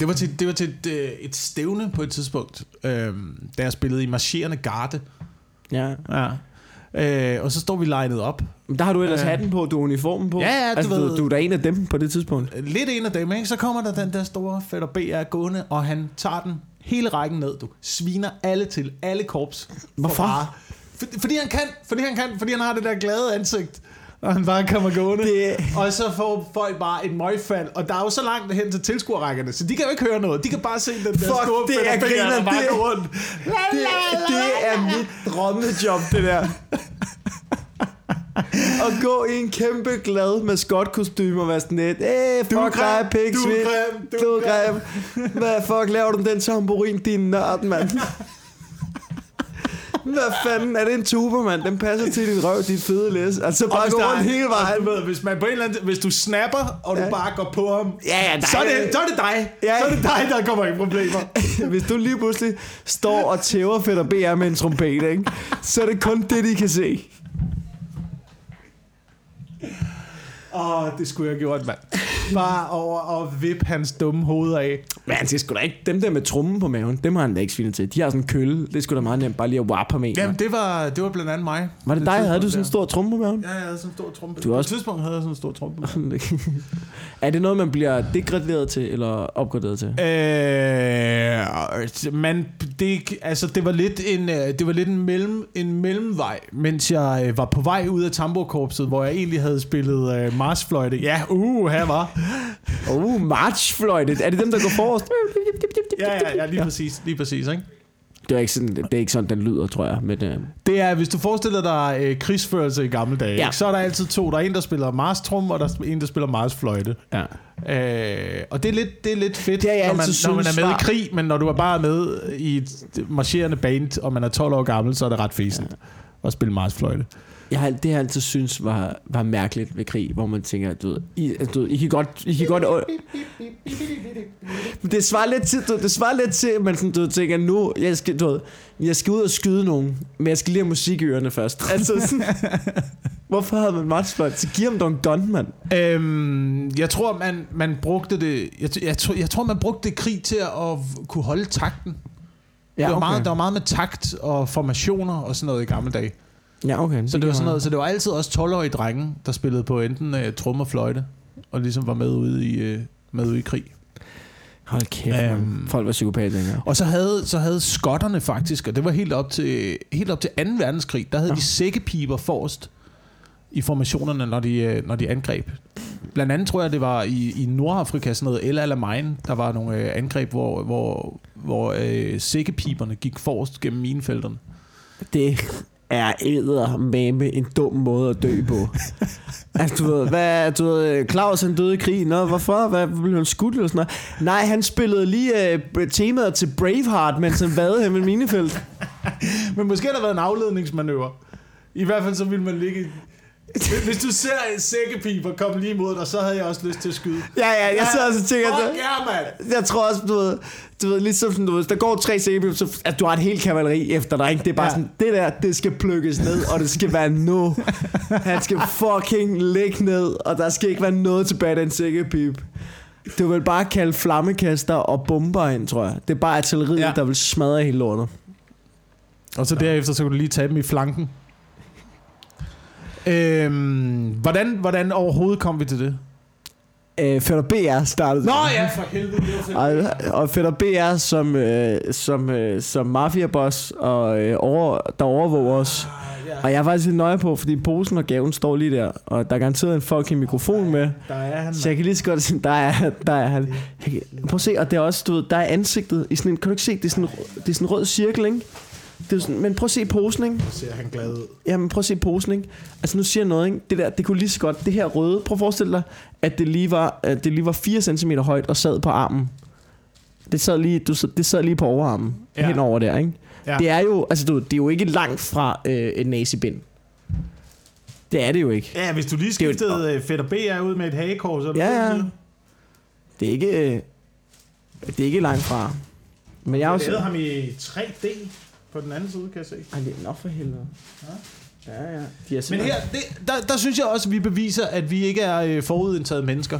det var til, det var til et, øh, et stævne på et tidspunkt, øh, da jeg spillede i marcherende garde. ja. Ja. Øh, og så står vi legnet op. Men der har du ellers Øh. hatten på, du har uniformen på. Ja, ja, du altså, ved- du, du er da en af dem på det tidspunkt. Lidt en af dem, ikke? Så kommer der den der store Fætter BR gående, og han tager den hele rækken ned, du. Sviner alle til, alle korps. for Hvorfor? For, fordi han kan, fordi han kan, fordi han har det der glade ansigt. Og han bare kommer gående. Det- Og så får folk bare et møgfald. Og der er jo så langt hen til tilskuerrækkerne, så de kan jo ikke høre noget. De kan bare se den der Fuck, store det er griner, der bare det- går rundt. Det, det er mit drømmejob, det der. At gå i en kæmpe glad maskotkostyme og være sådan lidt, Æh, fuck Du er dig, grim, pig, du er grim, du Du er grim. Hvad fuck laver du med den tamburin, din nørd, mand? Hvad fanden, er det en tuber, mand? Den passer til din røv, dit fede læs. Altså bare gå rundt hele vejen. Ved, hvis, man på en eller anden, hvis du snapper, og du Ja. bare går på ham, Ja, ja, så, er det, så er det dig. Ja. Så er det dig, der kommer i problemer. Hvis du lige pludselig står og tæver Fætter BR med en trompet, ikke? så er det kun det, de kan se. Åh, det skulle jeg have gjort, mand. Bare over og vippe hans dumme hoved af. Men han siger sgu da ikke, dem der med trummen på maven, dem har han da ikke svinet til. De har sådan en kølle, det er sgu da meget nemt bare lige at wappe ham en. Jamen, det var, det var blandt andet mig. Var det dig, havde du sådan en stor trumme på maven? Ja, jeg havde sådan en stor trompe. Du På er et også- tidspunkt havde jeg sådan en stor trompe. er det noget, man bliver degraderet til, eller opgraderet til? Øh, man, det, altså, det var lidt en, øh, det var lidt en, mellem, en mellemvej, mens jeg øh, var på vej ud af tamburkorpset, hvor jeg egentlig havde spillet øh, marsfløjte. Ja, uh, her var. Oh, marchfløjte. Er det dem, der går forrest? Ja, ja, ja, lige præcis, lige præcis, ikke? Det er ikke sådan, det er ikke sådan, den lyder, tror jeg. Men, øh, Det er, hvis du forestiller dig øh, krigsførelse i gamle dage, Ja. ja. så er der altid to. Der er en, der spiller marstrum, og der er en, der spiller marsfløjte. ja. Øh, og det er lidt, det er lidt fedt, Det jeg når, man, altid når man synes er med var- i krig, men når du er bare med i et marcherende band, og man er 12 år gammel, så er det ret fæsent ja. at spille marsfløjte. Jeg har, det har altid synes var, var mærkeligt ved krig, hvor man tænker, du ved, I, du ved, I kan godt... I kan godt det svarer lidt til, du, det svarer lidt til, at man sådan, du tænker, nu, jeg skal, du ved, jeg skal ud og skyde nogen, men jeg skal lige have musik i ørerne først. Altså sådan, hvorfor havde man matchfløjt? Så giv ham dog en gun, mand. Øhm, jeg tror, man, man brugte det... Jeg, jeg, tror, jeg tror, man brugte det krig til at kunne holde takten. Ja, det var meget, der var meget med takt og formationer og sådan noget i gamle dage. Ja, okay. Så det var sådan noget, så det var altid også 12-årige drenge, der spillede på enten uh, trum og fløjte, og ligesom var med ude i, uh, med ude i krig. Hold kæft, Øhm. øhm, Folk var psykopater dengang. Og så havde, så havde skotterne faktisk, og det var helt op til, helt op til 2. verdenskrig, der havde Nå. de sækkepiber forrest i formationerne, når de, øh, når de angreb. Blandt andet tror jeg, det var i, i Nordafrika, sådan noget El Alamein, der var nogle øh, angreb, hvor, hvor, hvor øh, sækkepiberne gik forrest gennem minefelterne. Det er æder med en dum måde at dø på. altså, du ved, hvad, du ved, Claus han døde i krig. Nå, hvorfor? Hvad, blev han skudt eller sådan noget? Nej, han spillede lige uh, temaet til Braveheart, mens han vadede ham i minefelt. Men måske har der været en afledningsmanøvre. I hvert fald så ville man ligge... Hvis du ser en sækkepiber komme lige mod dig, så havde jeg også lyst til at skyde. Ja, ja, jeg sidder også og tænker... Fuck ja, mand! Jeg tror også, du ved, du ved ligesom sådan, du ved, der går tre sækkepiber, så at du har et helt kavaleri efter dig, ikke? Det er bare ja. Ja. sådan, det der, det skal plukkes ned, og det skal være nu. Han skal fucking ligge ned, og der skal ikke være noget tilbage af den sækkepip. Du vil bare kalde flammekaster og bomber ind, tror jeg. Det er bare artilleriet, ja. Ja. der vil smadre hele lortet. Og så derefter, så kan du lige tage dem i flanken. Øhm, hvordan, hvordan overhovedet kom vi til det? Øh, Fætter BR startede Nå ja, for helvede. Det Og, og Fætter BR som, øh, som, øh, som mafiaboss, og, øh, over, der overvåger os. Og jeg er faktisk lidt nøje på, fordi posen og gaven står lige der, og der er garanteret en fucking mikrofon med. Der er han. Så jeg kan lige så godt sige, der er, der er han. Jeg kan- Prøv at se, og det er også, du ved, der er ansigtet i sådan en, kan du ikke se, det er sådan, det er sådan en rød cirkel, ikke? Det er sådan, men prøv at se posen, ikke? ser han glad ud. Jamen prøv at se posen, ikke? Altså nu siger jeg noget, ikke? Det der, det kunne lige så godt, det her røde, prøv at forestille dig, at det lige var, at det lige var 4 cm højt og sad på armen. Det sad lige, du, det sad lige på overarmen, ja. Ja. henover der, ikke? Ja. Det er jo, altså du, det er jo ikke langt fra øh, et nazibind. Det er det jo ikke. Ja, hvis du lige jo et- skiftede øh, Fætter B er ud med et hagekors, så er det Ja, ja. Det er ikke, øh, det er ikke langt fra. Men jeg Jeg også... lavede ham i 3D på den anden side, kan jeg se. Ej, det er nok for helvede. Ja, ja. De er Men her, det, der, der synes jeg også, at vi beviser, at vi ikke er øh, forudindtaget mennesker.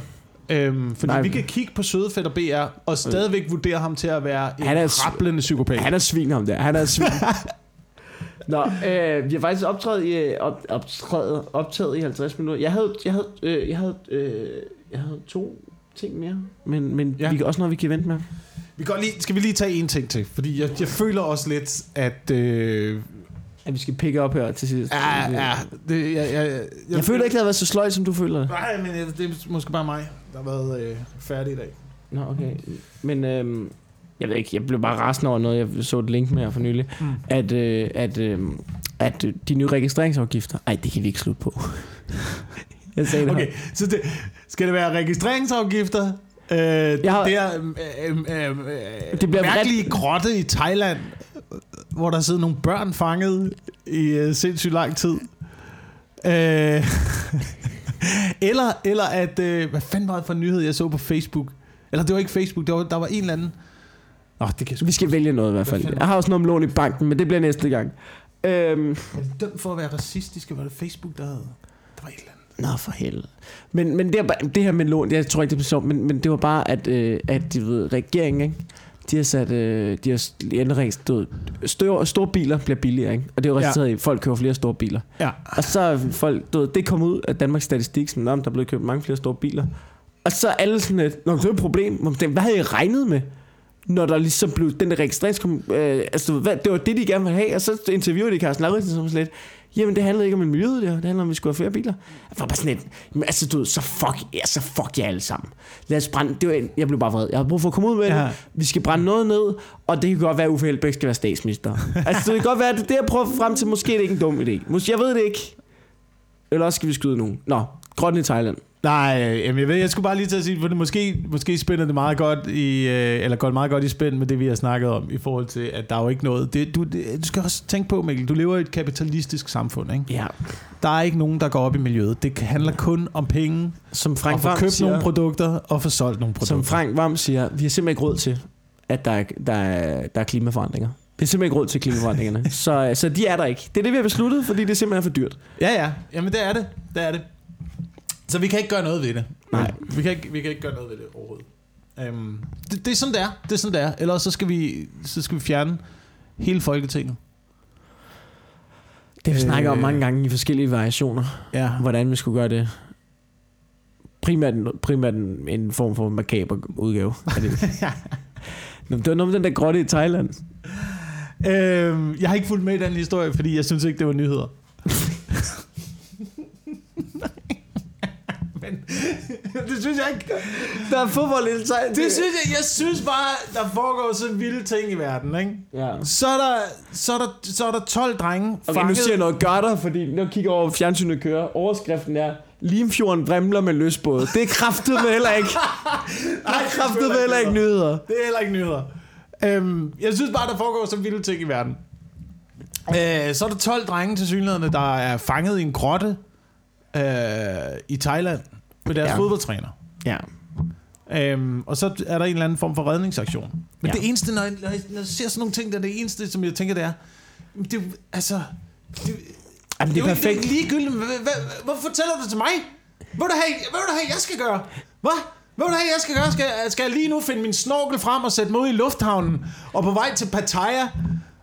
Øhm, fordi Nej. Vi kan kigge på søde Fætter BR og stadigvæk vurdere ham til at være en Han er rablende psykopat. Han er svin ham der. Han er svin. Nå, øh, vi har faktisk optrædet i, øh, op, optrædet, optaget i 50 minutter. Jeg havde, jeg havde, øh, jeg havde, øh, jeg havde to ting mere, men, men ja. Vi kan også noget, vi kan vente med. Vi kan lige, skal vi lige tage en ting til? Fordi jeg, jeg føler også lidt, at... Øh, At vi skal pikke op her til sidst. ja, ja, det, jeg, jeg, jeg, Jeg føler ikke, det har været så sløjt, som du føler det. Nej, men det er måske bare mig, der har været øh, færdig i dag. Nå, okay. Men øh, jeg ved ikke, jeg blev bare rasende over noget, jeg så et link med her for nylig. Mm. At, øh, at, øh, at de nye registreringsafgifter, ej, det kan vi ikke slutte på. Jeg sagde det Okay, så det, skal det være registreringsafgifter? Øh, jeg har- det er øh, øh, øh, Det det bliver mærkelige grotte i Thailand, hvor der sidder nogle børn fanget i øh, sindssygt lang tid. Øh, eller, eller at, øh, hvad fanden var det for en nyhed, jeg så på Facebook? Eller det var ikke Facebook, der var, der var en eller anden... Åh, det kan Vi skal vælge noget i hvert fald. Jeg har også noget om lån i banken, men det bliver næste gang. Øhm, Er de dømt for at være racistiske? Var det Facebook, der havde... Der var et eller andet. Nå, for helvede. Men, men det, det her med lån, jeg tror ikke, det bliver sjovt, men, men det var bare, at, øh, at de ved, regeringen, ikke? de har sat, øh, de har ændret store, store biler bliver billigere, ikke? og det er jo Ja. resulteret i, at folk køber flere store biler. Ja. Og så folk, du ved, det kom ud af Danmarks Statistik, som om der er blevet købt mange flere store biler. Og så er alle sådan lidt, Nå, det er et problem. Hvad havde I regnet med? Når der ligesom blev den der registreringskom... Øh, altså, du hvad, det var det, de gerne ville have. Og så interviewede de Carsten Lauritsen som sådan lidt, jamen det handlede ikke om en miljø, det, her. det handler om, at vi skulle have flere biler. Jeg var bare sådan lidt, jamen, altså du ved, så fuck, ja, så fuck jer alle sammen. Lad os brænde, det var, en- jeg blev bare vred. Jeg har brug for at komme ud med ja. Det. Vi skal brænde noget ned, og det kan godt være, at Uffe Helbæk skal være statsminister. altså det kan godt være, at det er det, jeg prøver frem til, måske er det ikke en dum idé. Måske, jeg ved det ikke. Eller også skal vi skyde nogen. Nå, grotten i Thailand. Nej, jamen jeg ved, jeg skulle bare lige til at sige, for det måske, måske spænder det meget godt i, øh, eller går det meget godt i spænd med det, vi har snakket om, i forhold til, at der er jo ikke noget. Det, du, det, du skal også tænke på, Mikkel, du lever i et kapitalistisk samfund, ikke? Ja. Der er ikke nogen, der går op i miljøet. Det handler kun om penge, Som og Frank få Vam købt siger, nogle produkter, og få solgt nogle produkter. som Frank Vam siger, vi har simpelthen ikke råd til, at der er, der er, der er klimaforandringer. Vi har simpelthen ikke råd til klimaforandringerne. så, så de er der ikke. Det er det, vi har besluttet, fordi det simpelthen er for dyrt. Ja, ja. Jamen det er det. Det er det. Så vi kan ikke gøre noget ved det. Nej. Vi kan ikke, vi kan ikke gøre noget ved det overhovedet. Um, det, det, er sådan, det er. Det er sådan, det er. Ellers så skal vi, så skal vi fjerne hele Folketinget. Det har vi Øh. snakket om mange gange i forskellige variationer, Ja. hvordan vi skulle gøre det. Primært, primært en, en form for makaber udgave. af det. Nå, det var noget med den der grotte i Thailand. Øhm, jeg har ikke fulgt med i den historie, fordi jeg synes ikke, det var nyheder. men, det synes jeg ikke. Der er fodbold i det. Det synes jeg, jeg synes bare, der foregår så vilde ting i verden, ikke? Ja. Så er der, så er der, så er der 12 drenge Okay, nu siger jeg noget gør der, fordi nu kigger jeg over fjernsynet kører. Overskriften er, Limfjorden vrimler med løsbåde. Det er kraftet med heller ikke. Er kraftet med heller ikke nyheder. Det er heller ikke nyheder. Øhm, jeg synes bare, der foregår så vilde ting i verden. Øh, så er der 12 drenge til synligheden, der er fanget i en grotte øh, i Thailand med deres Ja. fodboldtræner. Ja. Øhm, og så er der en eller anden form for redningsaktion. Men Ja. det eneste, når jeg, når, jeg, ser sådan nogle ting, der er det eneste, som jeg tænker, det er, det altså, det, Jamen, det er det jo er perfekt. ligegyldigt. Hvad, hvad, hvorfor fortæller du det til mig? Hvad vil du have, hvad vil du have jeg skal gøre? Hvad? Hvad vil du have, jeg skal gøre? Skal, jeg- skal jeg lige nu finde min snorkel frem og sætte mig ud i lufthavnen og på vej til Pattaya?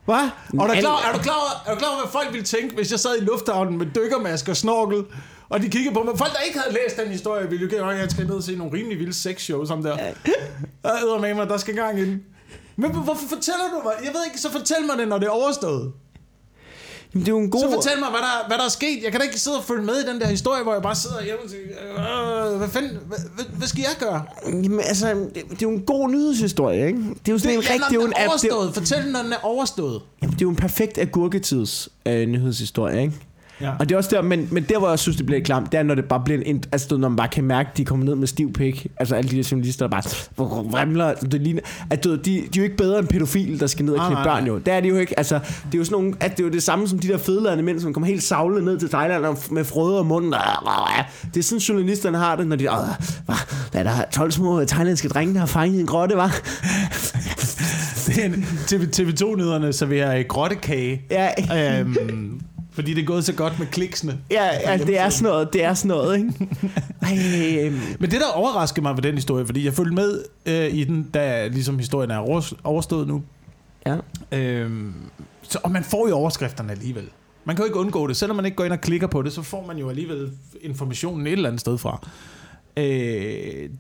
Hvad? Og er du, klar, er, du klar, over- er du klar over, hvad folk ville tænke, hvis jeg sad i lufthavnen med dykkermaske og snorkel? Og de kiggede på mig. Folk, der ikke havde læst den historie, ville jo gerne, at jeg skal ned og se nogle rimelig vilde sexshows om der. Jeg æder med mig, der skal gang ind. Men hvorfor fortæller du mig? Jeg ved ikke, så fortæl mig det, når det er overstået. Jamen, det er jo en god... Så fortæl mig, hvad der, hvad der er sket. Jeg kan da ikke sidde og følge med i den der historie, hvor jeg bare sidder hjemme og siger, øh, hvad, fanden, hvad, hvad, hvad skal jeg gøre? Jamen, altså, det, det er jo en god nyhedshistorie, ikke? Det er jo sådan en rigtig... Det er en, app- det, er- overstået. Fortæl den, når den er overstået. jamen, det er jo en perfekt agurketids øh, nyhedshistorie, ikke? Ja. Og det er også der, men, men der, hvor jeg synes, det bliver klamt, det er, når det bare bliver en, altså, når man bare kan mærke, at de kommer ned med stiv pik. Altså alle de der journalister, der bare vrimler. Det ligner, at du, de, de, er jo ikke bedre end pædofile, der skal ned og nej, børn jo. Det er de jo ikke. Altså, det er jo sådan nogle, at det er jo det samme som de der fedladende mænd, som kommer helt savlet ned til Thailand og med frøder og munden. Det er sådan, journalisterne har det, når de... "Åh, Hvad? Der er der 12 små thailandske drenge, der har fanget en grotte, var. Er TV, TV2-nyhederne serverer grottekage. Ja, øhm, fordi det er gået så godt med kliksene. ja, ja, det er sådan noget, det er sådan noget, ikke? Ej, øhm, Men det, der overraskede mig ved den historie, fordi jeg følte med øh, i den, da ligesom historien er over- overstået nu. ja. Øhm, så, og man får jo overskrifterne alligevel. Man kan jo ikke undgå det. Selvom man ikke går ind og klikker på det, så får man jo alligevel informationen et eller andet sted fra. Øh,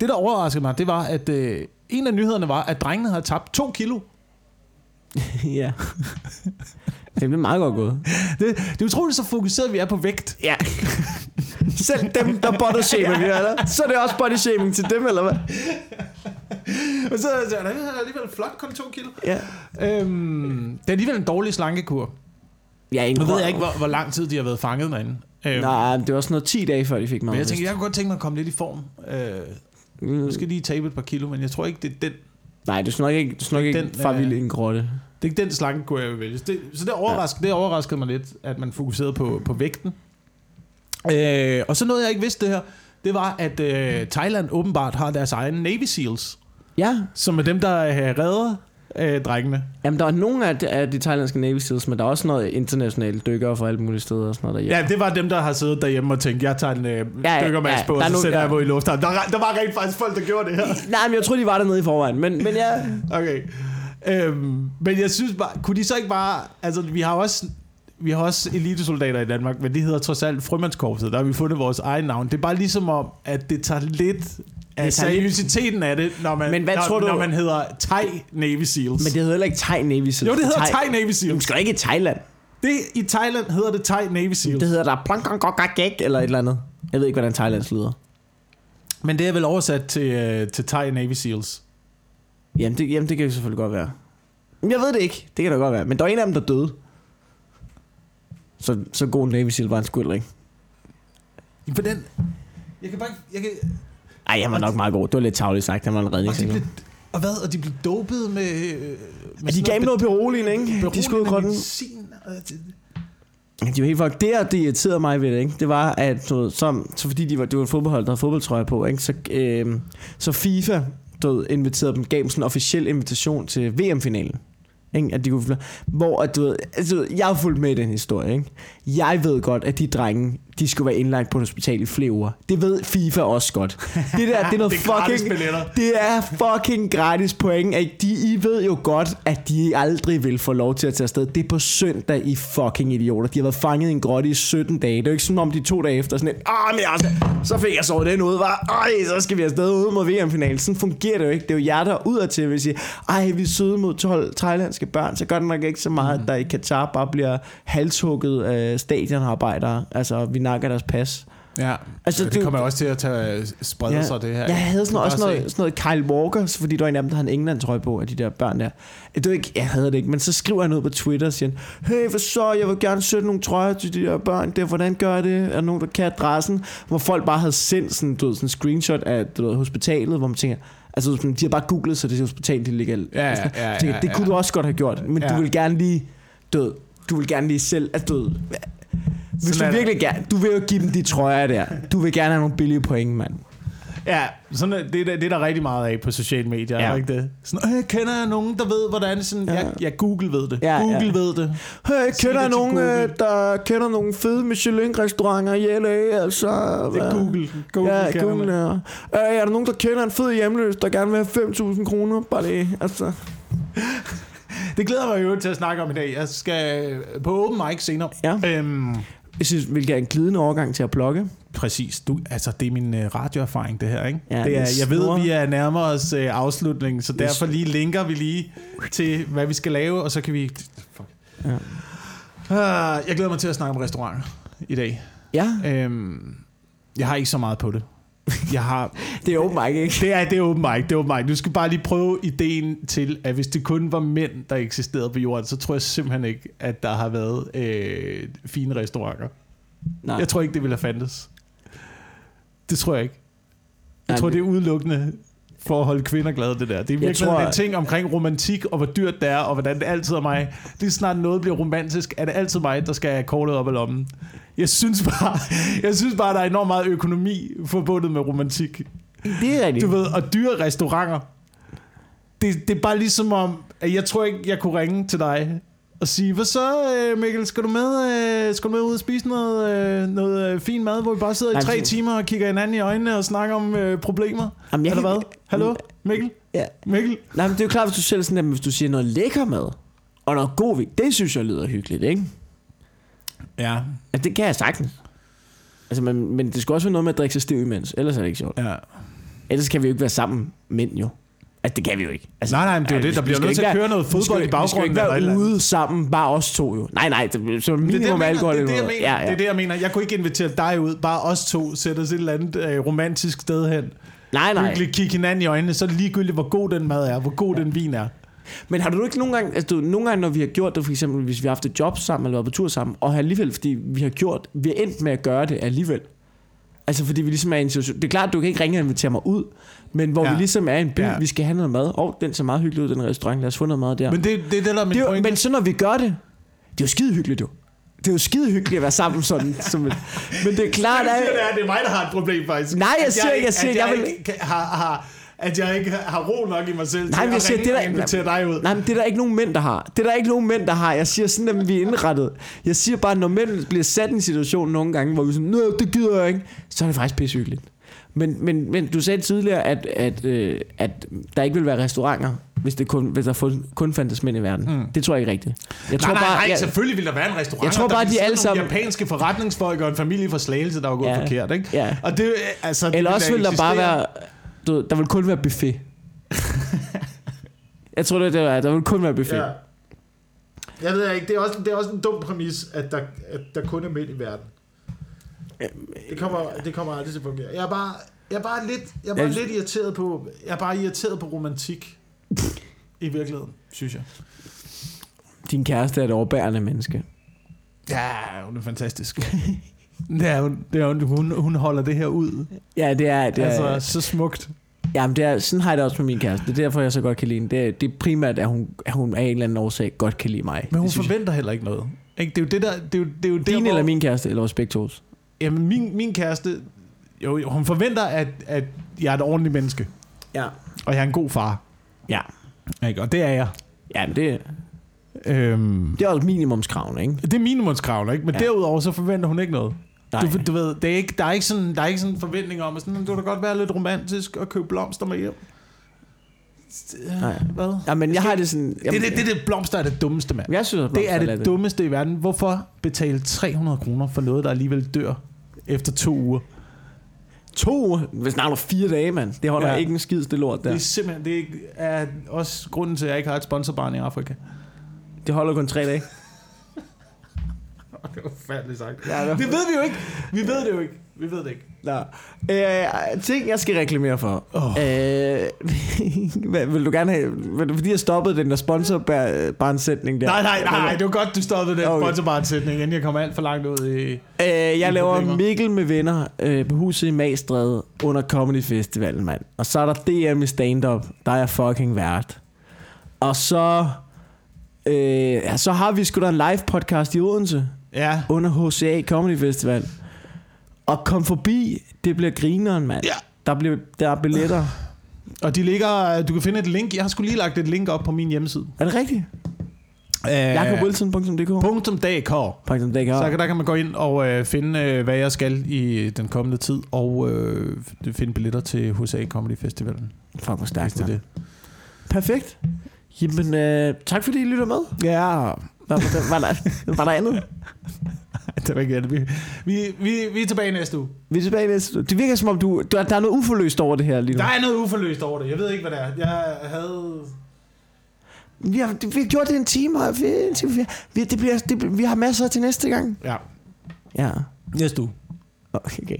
det, der overraskede mig, det var, at øh, en af nyhederne var, at drengene havde tabt to kilo. ja. Det blev meget godt gået. Det, det er utroligt, så fokuseret vi er på vægt. Ja. Selv dem, der body shamer vi, eller? Så er det også body shaming til dem, eller hvad? Og så er det alligevel flot, kun to kilo. Ja. Øhm, det er alligevel en dårlig slankekur. Ja, Nu ved jeg ikke, hvor, hvor lang tid de har været fanget derinde. Øhm, Nej, det var sådan noget 10 dage, før de fik mad. men jeg tænker, jeg kunne godt tænke mig at komme lidt i form. Øh, Mm. nu skal jeg lige tabe et par kilo, men jeg tror ikke, det er den, Nej, du skal nok ikke, du skal nok ikke Den, far øh, en grotte. det er ikke den slankekur, jeg vil vælge. Det, så det, overraskede, det overraskede mig lidt, at man fokuserede på, på vægten. Øh, og så noget, jeg ikke vidste det her, det var, at øh, Thailand åbenbart har deres egen Navy Seals, Ja, som er dem, der øh, redder øh, drengene. jamen der er nogle af de, af de thailandske Navy Seals, men der er også noget internationale dykkere fra alle mulige steder og sådan noget derhjemme. Ja, det var dem, der har siddet derhjemme og tænkt, jeg tager en øh, Ja, dykkermask ja, på, og så nogle- sætter jeg ja. mig i lufthavn. Der, der var rent faktisk folk, der gjorde det her. Nej, men jeg tror, de var dernede i forvejen, men, men ja. Okay. Øhm, men jeg synes bare, kunne de så ikke bare, altså vi har også, vi har også elitesoldater i Danmark, men de hedder trods alt frømandskorpset, der har vi fundet vores egen navn. Det er bare ligesom om, at det tager lidt lidt- seriøsiteten af det, når man, Men hvad når, tror du- når man hedder Thai Navy Seals. Men det hedder heller ikke Thai Navy Seals. jo, det hedder Thai. Thai Navy Seals. skal da ikke i Thailand. Det, I Thailand hedder det Thai Navy Seals. Det hedder der plankangogagag eller et eller andet. Jeg ved ikke, hvordan Thailands lyder. Men det er vel oversat til, uh, til Thai Navy Seals. Jamen det, jamen, det kan jo selvfølgelig godt være. Men jeg ved det ikke. Det kan da godt være. Men der var en af dem, der døde. Så, så god Navy Seal var han sgu ikke. For den... Jeg kan bare... Jeg kan, Ej, han var nok meget god. Det var lidt tavligt sagt. Han var en og, redningsengel. blev, og hvad? Og de blev dopet med... med de gav ham noget beroligende, ikke? De skulle grotten. medicin, og det- De var helt fucked. Det, det irriterede mig ved det, ikke? det var, at du ved, så, så fordi de var, det var et fodboldhold, der havde fodboldtrøje på, ikke? Så, øh, så FIFA du inviterede dem, gav dem sådan en officiel invitation til VM-finalen. Ikke? At de kunne, hvor at, du ved, altså, jeg har fulgt med i den historie. Ikke? Jeg ved godt, at de drenge, de skulle være indlagt på et hospital i flere uger. Det ved FIFA også godt. Det der, det er noget Det er fucking... Det er fucking gratis point. At de, I ved jo godt, at de aldrig vil få lov til at tage afsted. Det er på søndag, I fucking idioter. De har været fanget i en grotte i 17 dage. Det er jo ikke sådan om de to dage efter sådan et, ah, men jeg, så fik jeg så den ud, var. Ej, så skal vi afsted ud mod VM-finalen. Sådan fungerer det jo ikke. Det er jo jer, der er ud af til, hvis I, ej, vi er søde mod 12 thailandske børn, så gør det nok ikke så meget, at der i Katar bare bliver halshugget af stadionarbejdere. Altså, vi nakker deres pas. Ja, Altså, det du- kommer også til at tage sprede Ja. ja. sig, det her. Jeg havde sådan, også noget, sådan noget Kyle Walker, fordi der var en af dem, der havde en England-trøje på, af de der børn der. Det var ikke, jeg havde det ikke, men så skriver han ud på Twitter og siger, hey, hvad så, jeg vil gerne sætte nogle trøjer til de der børn der, hvordan gør jeg det? Er der nogen, der kan adressen? Hvor folk bare havde sendt sådan, du ved, sådan en screenshot af du ved, hospitalet, hvor man tænker, altså de har bare googlet, så det er hospital, de ligger. Ja, ja, Altså, ja, jeg tænker, ja, det kunne ja. du også godt have gjort, men Ja. du vil gerne lige, ved, du vil gerne lige selv, at du hvis Sådan du det. virkelig gerne, du vil jo give dem de trøjer der. Du vil gerne have nogle billige point, mand. Ja, sådan, er- det, der- det er der rigtig meget af på sociale medier, Ja. ikke det? Sådan, øh, kender jeg nogen, der ved, hvordan sådan... Ja. Ja, ja Google ved det. Ja, Google ja. ved det. Hey, kender det til nogen, Google. øh, der kender nogle fede Michelin-restauranter i LA, altså... Det er? Google. Google ja, Google, det. ja. Øh, er der nogen, der kender en fed hjemløs, der gerne vil have 5.000 kroner? Bare det, altså... Det glæder mig jo til at snakke om i dag. Jeg skal på open mic senere. Ja. Øhm, Jeg synes, hvilket er en glidende overgang til at blogge. præcis. Du, altså, det er min uh, radioerfaring, det her, ikke? Ja, det er, jeg ved, vi er nærmere os uh, afslutningen, så er derfor lige linker vi lige til, hvad vi skal lave, og så kan vi... Fuck. Ja. Uh, jeg glæder mig til at snakke om restauranter i dag. Ja, Øhm, jeg har ikke så meget på det. Jeg har... det er open mic, ikke? Det er, det er open mic, det er open mic. Du skal bare lige prøve ideen til, at hvis det kun var mænd, der eksisterede på jorden, så tror jeg simpelthen ikke, at der har været øh, fine restauranter. Nej. Jeg tror ikke, det ville have fandtes. Det tror jeg ikke. Jeg Nej, tror, det- er udelukkende for at holde kvinder glade, det der. Det er virkelig tror- en ting omkring romantik, og hvor dyrt det er, og hvordan det altid er mig. Lige snart noget bliver romantisk, er det altid mig, der skal have kortet op af lommen. Jeg synes bare, jeg synes bare der er enormt meget økonomi forbundet med romantik. Det er rigtigt. Du ved, og dyre restauranter. Det, det er bare ligesom om, at jeg tror ikke, jeg kunne ringe til dig og sige, hvad så øh, Mikkel, skal du med, øh, skal du med ud og spise noget, øh, noget øh, fin mad, hvor vi bare sidder i Nej, tre timer og kigger hinanden i øjnene og snakker om øh, problemer? Jamen, jeg Eller kan- hvad? Hallo? Mikkel? Ja. Mikkel? Nej, men det er jo klart, hvis du selv sådan, at hvis du siger noget lækker mad, og noget god vin, det synes jeg lyder hyggeligt, ikke? Ja. Altså, det kan jeg sagtens. Altså, men, men det skal også være noget med at drikke sig stiv imens, ellers er det ikke sjovt. ja. Ellers kan vi jo ikke være sammen, mænd jo. Altså, det kan vi jo ikke. Altså, Nej, nej, men det er jo det, der bliver nødt til at køre noget fodbold i baggrunden. Vi skal ikke være ude sammen, bare os to jo. Nej, nej, det, så er minimum alkohol. det, er det, jeg mener. Ja, ja. det er det, jeg mener. Jeg kunne ikke invitere dig ud, bare os to, sætte os et eller andet øh, romantisk sted hen. Nej, nej. Hyggeligt kigge hinanden i øjnene, så er det ligegyldigt, hvor god den mad er, hvor god den vin er. Men har du ikke nogle gange, altså du, nogle gange, når vi har gjort det, for eksempel hvis vi har haft et job sammen, eller været på tur sammen, og alligevel, fordi vi har gjort, vi har endt med at gøre det alligevel. Altså fordi vi ligesom er i en situation, det er klart, du kan ikke ringe og invitere mig ud, men hvor ja. Vi ligesom er i en by, ja. Vi skal have noget mad, og oh, den ser meget hyggelig ud, den restaurant, lad os få noget mad der. Men det, det er det, der er min det jo, men så når vi gør det, det er jo skide hyggeligt jo. Det er jo skide hyggeligt at være sammen sådan. som et, men det er klart, at... det, er, det er mig, der har et problem, faktisk. Nej, jeg siger ikke- jeg siger at ikke, jeg, jeg vil- ikke har, har, at jeg ikke har ro nok i mig selv Nej, til at siger, det der, invitere dig ud. Nej, men det er der ikke nogen mænd, der har. Det er der ikke nogen mænd, der har. Jeg siger sådan, at vi er indrettet. Jeg siger bare, at når mænd bliver sat i en situation nogle gange, hvor vi sådan, nej, det gider jeg ikke, så er det faktisk pissehyggeligt. Men, men, men du sagde tidligere, at, at, øh, at der ikke vil være restauranter, hvis, det kun, hvis der kun, kun fandtes mænd i verden. Mm. Det tror jeg ikke rigtigt. Jeg tror nej, nej, bare, nej, jeg, selvfølgelig vil der være en restaurant. Jeg tror der bare, vil de alle sammen- japanske forretningsfolk og en familie fra Slagelse, der var gået Ja. forkert, ikke? Ja. Og det, altså, det eller også vil der bare være... Du, ved, der vil kun være buffet. jeg tror, det er, der vil kun være buffet. Ja. Jeg ved ikke, det er, også, det er også en dum præmis, at der, at der kun er mænd i verden. Det kommer, det kommer aldrig til at fungere. Jeg er bare, jeg er bare, lidt, jeg er bare Jeg- lidt irriteret på, jeg er bare irriteret på romantik. I virkeligheden, synes jeg. Din kæreste er et overbærende menneske. Ja, hun er fantastisk. det er hun, det er hun, hun, holder det her ud. Ja, det er... Det Det er altså, så smukt. Jamen, det er, sådan har jeg det også med min kæreste. Det er derfor, jeg så godt kan lide hende. Det er, det er primært, at hun, at hun af en eller anden årsag godt kan lide mig. Men hun synes jeg. forventer heller ikke noget. Ikke? Det er jo det der... Det er jo, det er jo der, Din hvor- eller min kæreste, eller vores begge tos? Jamen, min, min kæreste... Jo, jo, hun forventer, at, at jeg er et ordentligt menneske. Ja. Og jeg er en god far. Ja. Ikke? Og det er jeg. Ja, men det, Øhm, det er også minimumskravene, ikke? det er minimumskravene, ikke? Men ja. derudover så forventer hun ikke noget. Nej. Du, du ved, det er ikke, der, er ikke sådan, der er ikke sådan en forventning om, at sådan, du kan da godt være lidt romantisk og købe blomster med hjem. Nej. Hvad? Ja, men jeg har det sådan... Det, det, det, det blomster er det dummeste, mand. Jeg synes, Det er blomster det dummeste i verden. Hvorfor betale 300 kroner for noget, der alligevel dør efter to uger? To uger. Hvis snakker du fire dage, mand. Det holder. Ja. ikke en skid det lort der. Det er simpelthen, det er også grunden til, at jeg ikke har et sponsorbarn i Afrika. Det holder kun tre dage. Forfærdeligt sagt. Ja, det var- Det ved vi jo ikke. Vi ved det jo ikke. Vi ved det ikke. Nå. Øh, ting, jeg skal reklamere for. Åh. Øh, hvad, vil du gerne have... Vil, fordi jeg stoppede den der sponsorbåndsætning der. Nej, nej, nej, nej. Det var godt, du stoppede den Okay. sponsorbart-sætning, inden jeg kom alt for langt ud i... Øh, jeg I laver problemer. Mikkel med venner øh, på huset i Magstræde under Comedy Festivalen, mand. Og så er der DM i stand-up, der er jeg fucking vært. Og så... Øh, så har vi sgu da en live podcast i Odense Ja. under HCA Comedy Festival. Og kom forbi, det bliver grineren, mand. Ja. Der, bliver, der er billetter. Og de ligger... Du kan finde et link. Jeg har skulle lige lagt et link op på min hjemmeside. Er det rigtigt? Øh, jakobwilson.dk Så der kan man gå ind og øh, finde, øh, hvad jeg skal i den kommende tid, og øh, finde billetter til USA Comedy Festivalen. Fuck, hvor stærkt det. Perfekt. Jamen, øh, tak fordi I lytter med. Ja, Var, var, der, var, der, var der andet? det var ikke det. Vi, vi, vi, vi er tilbage næste uge. Vi er tilbage næste. Det virker som om, du, der, der er noget uforløst over det her lige nu. Der er noget uforløst over det. Jeg ved ikke, hvad det er. Jeg havde... Vi har, vi har gjort det en time, og vi, en time, vi, vi, det bliver, det, vi har masser til næste gang. Ja, Ja. næste uge. Okay.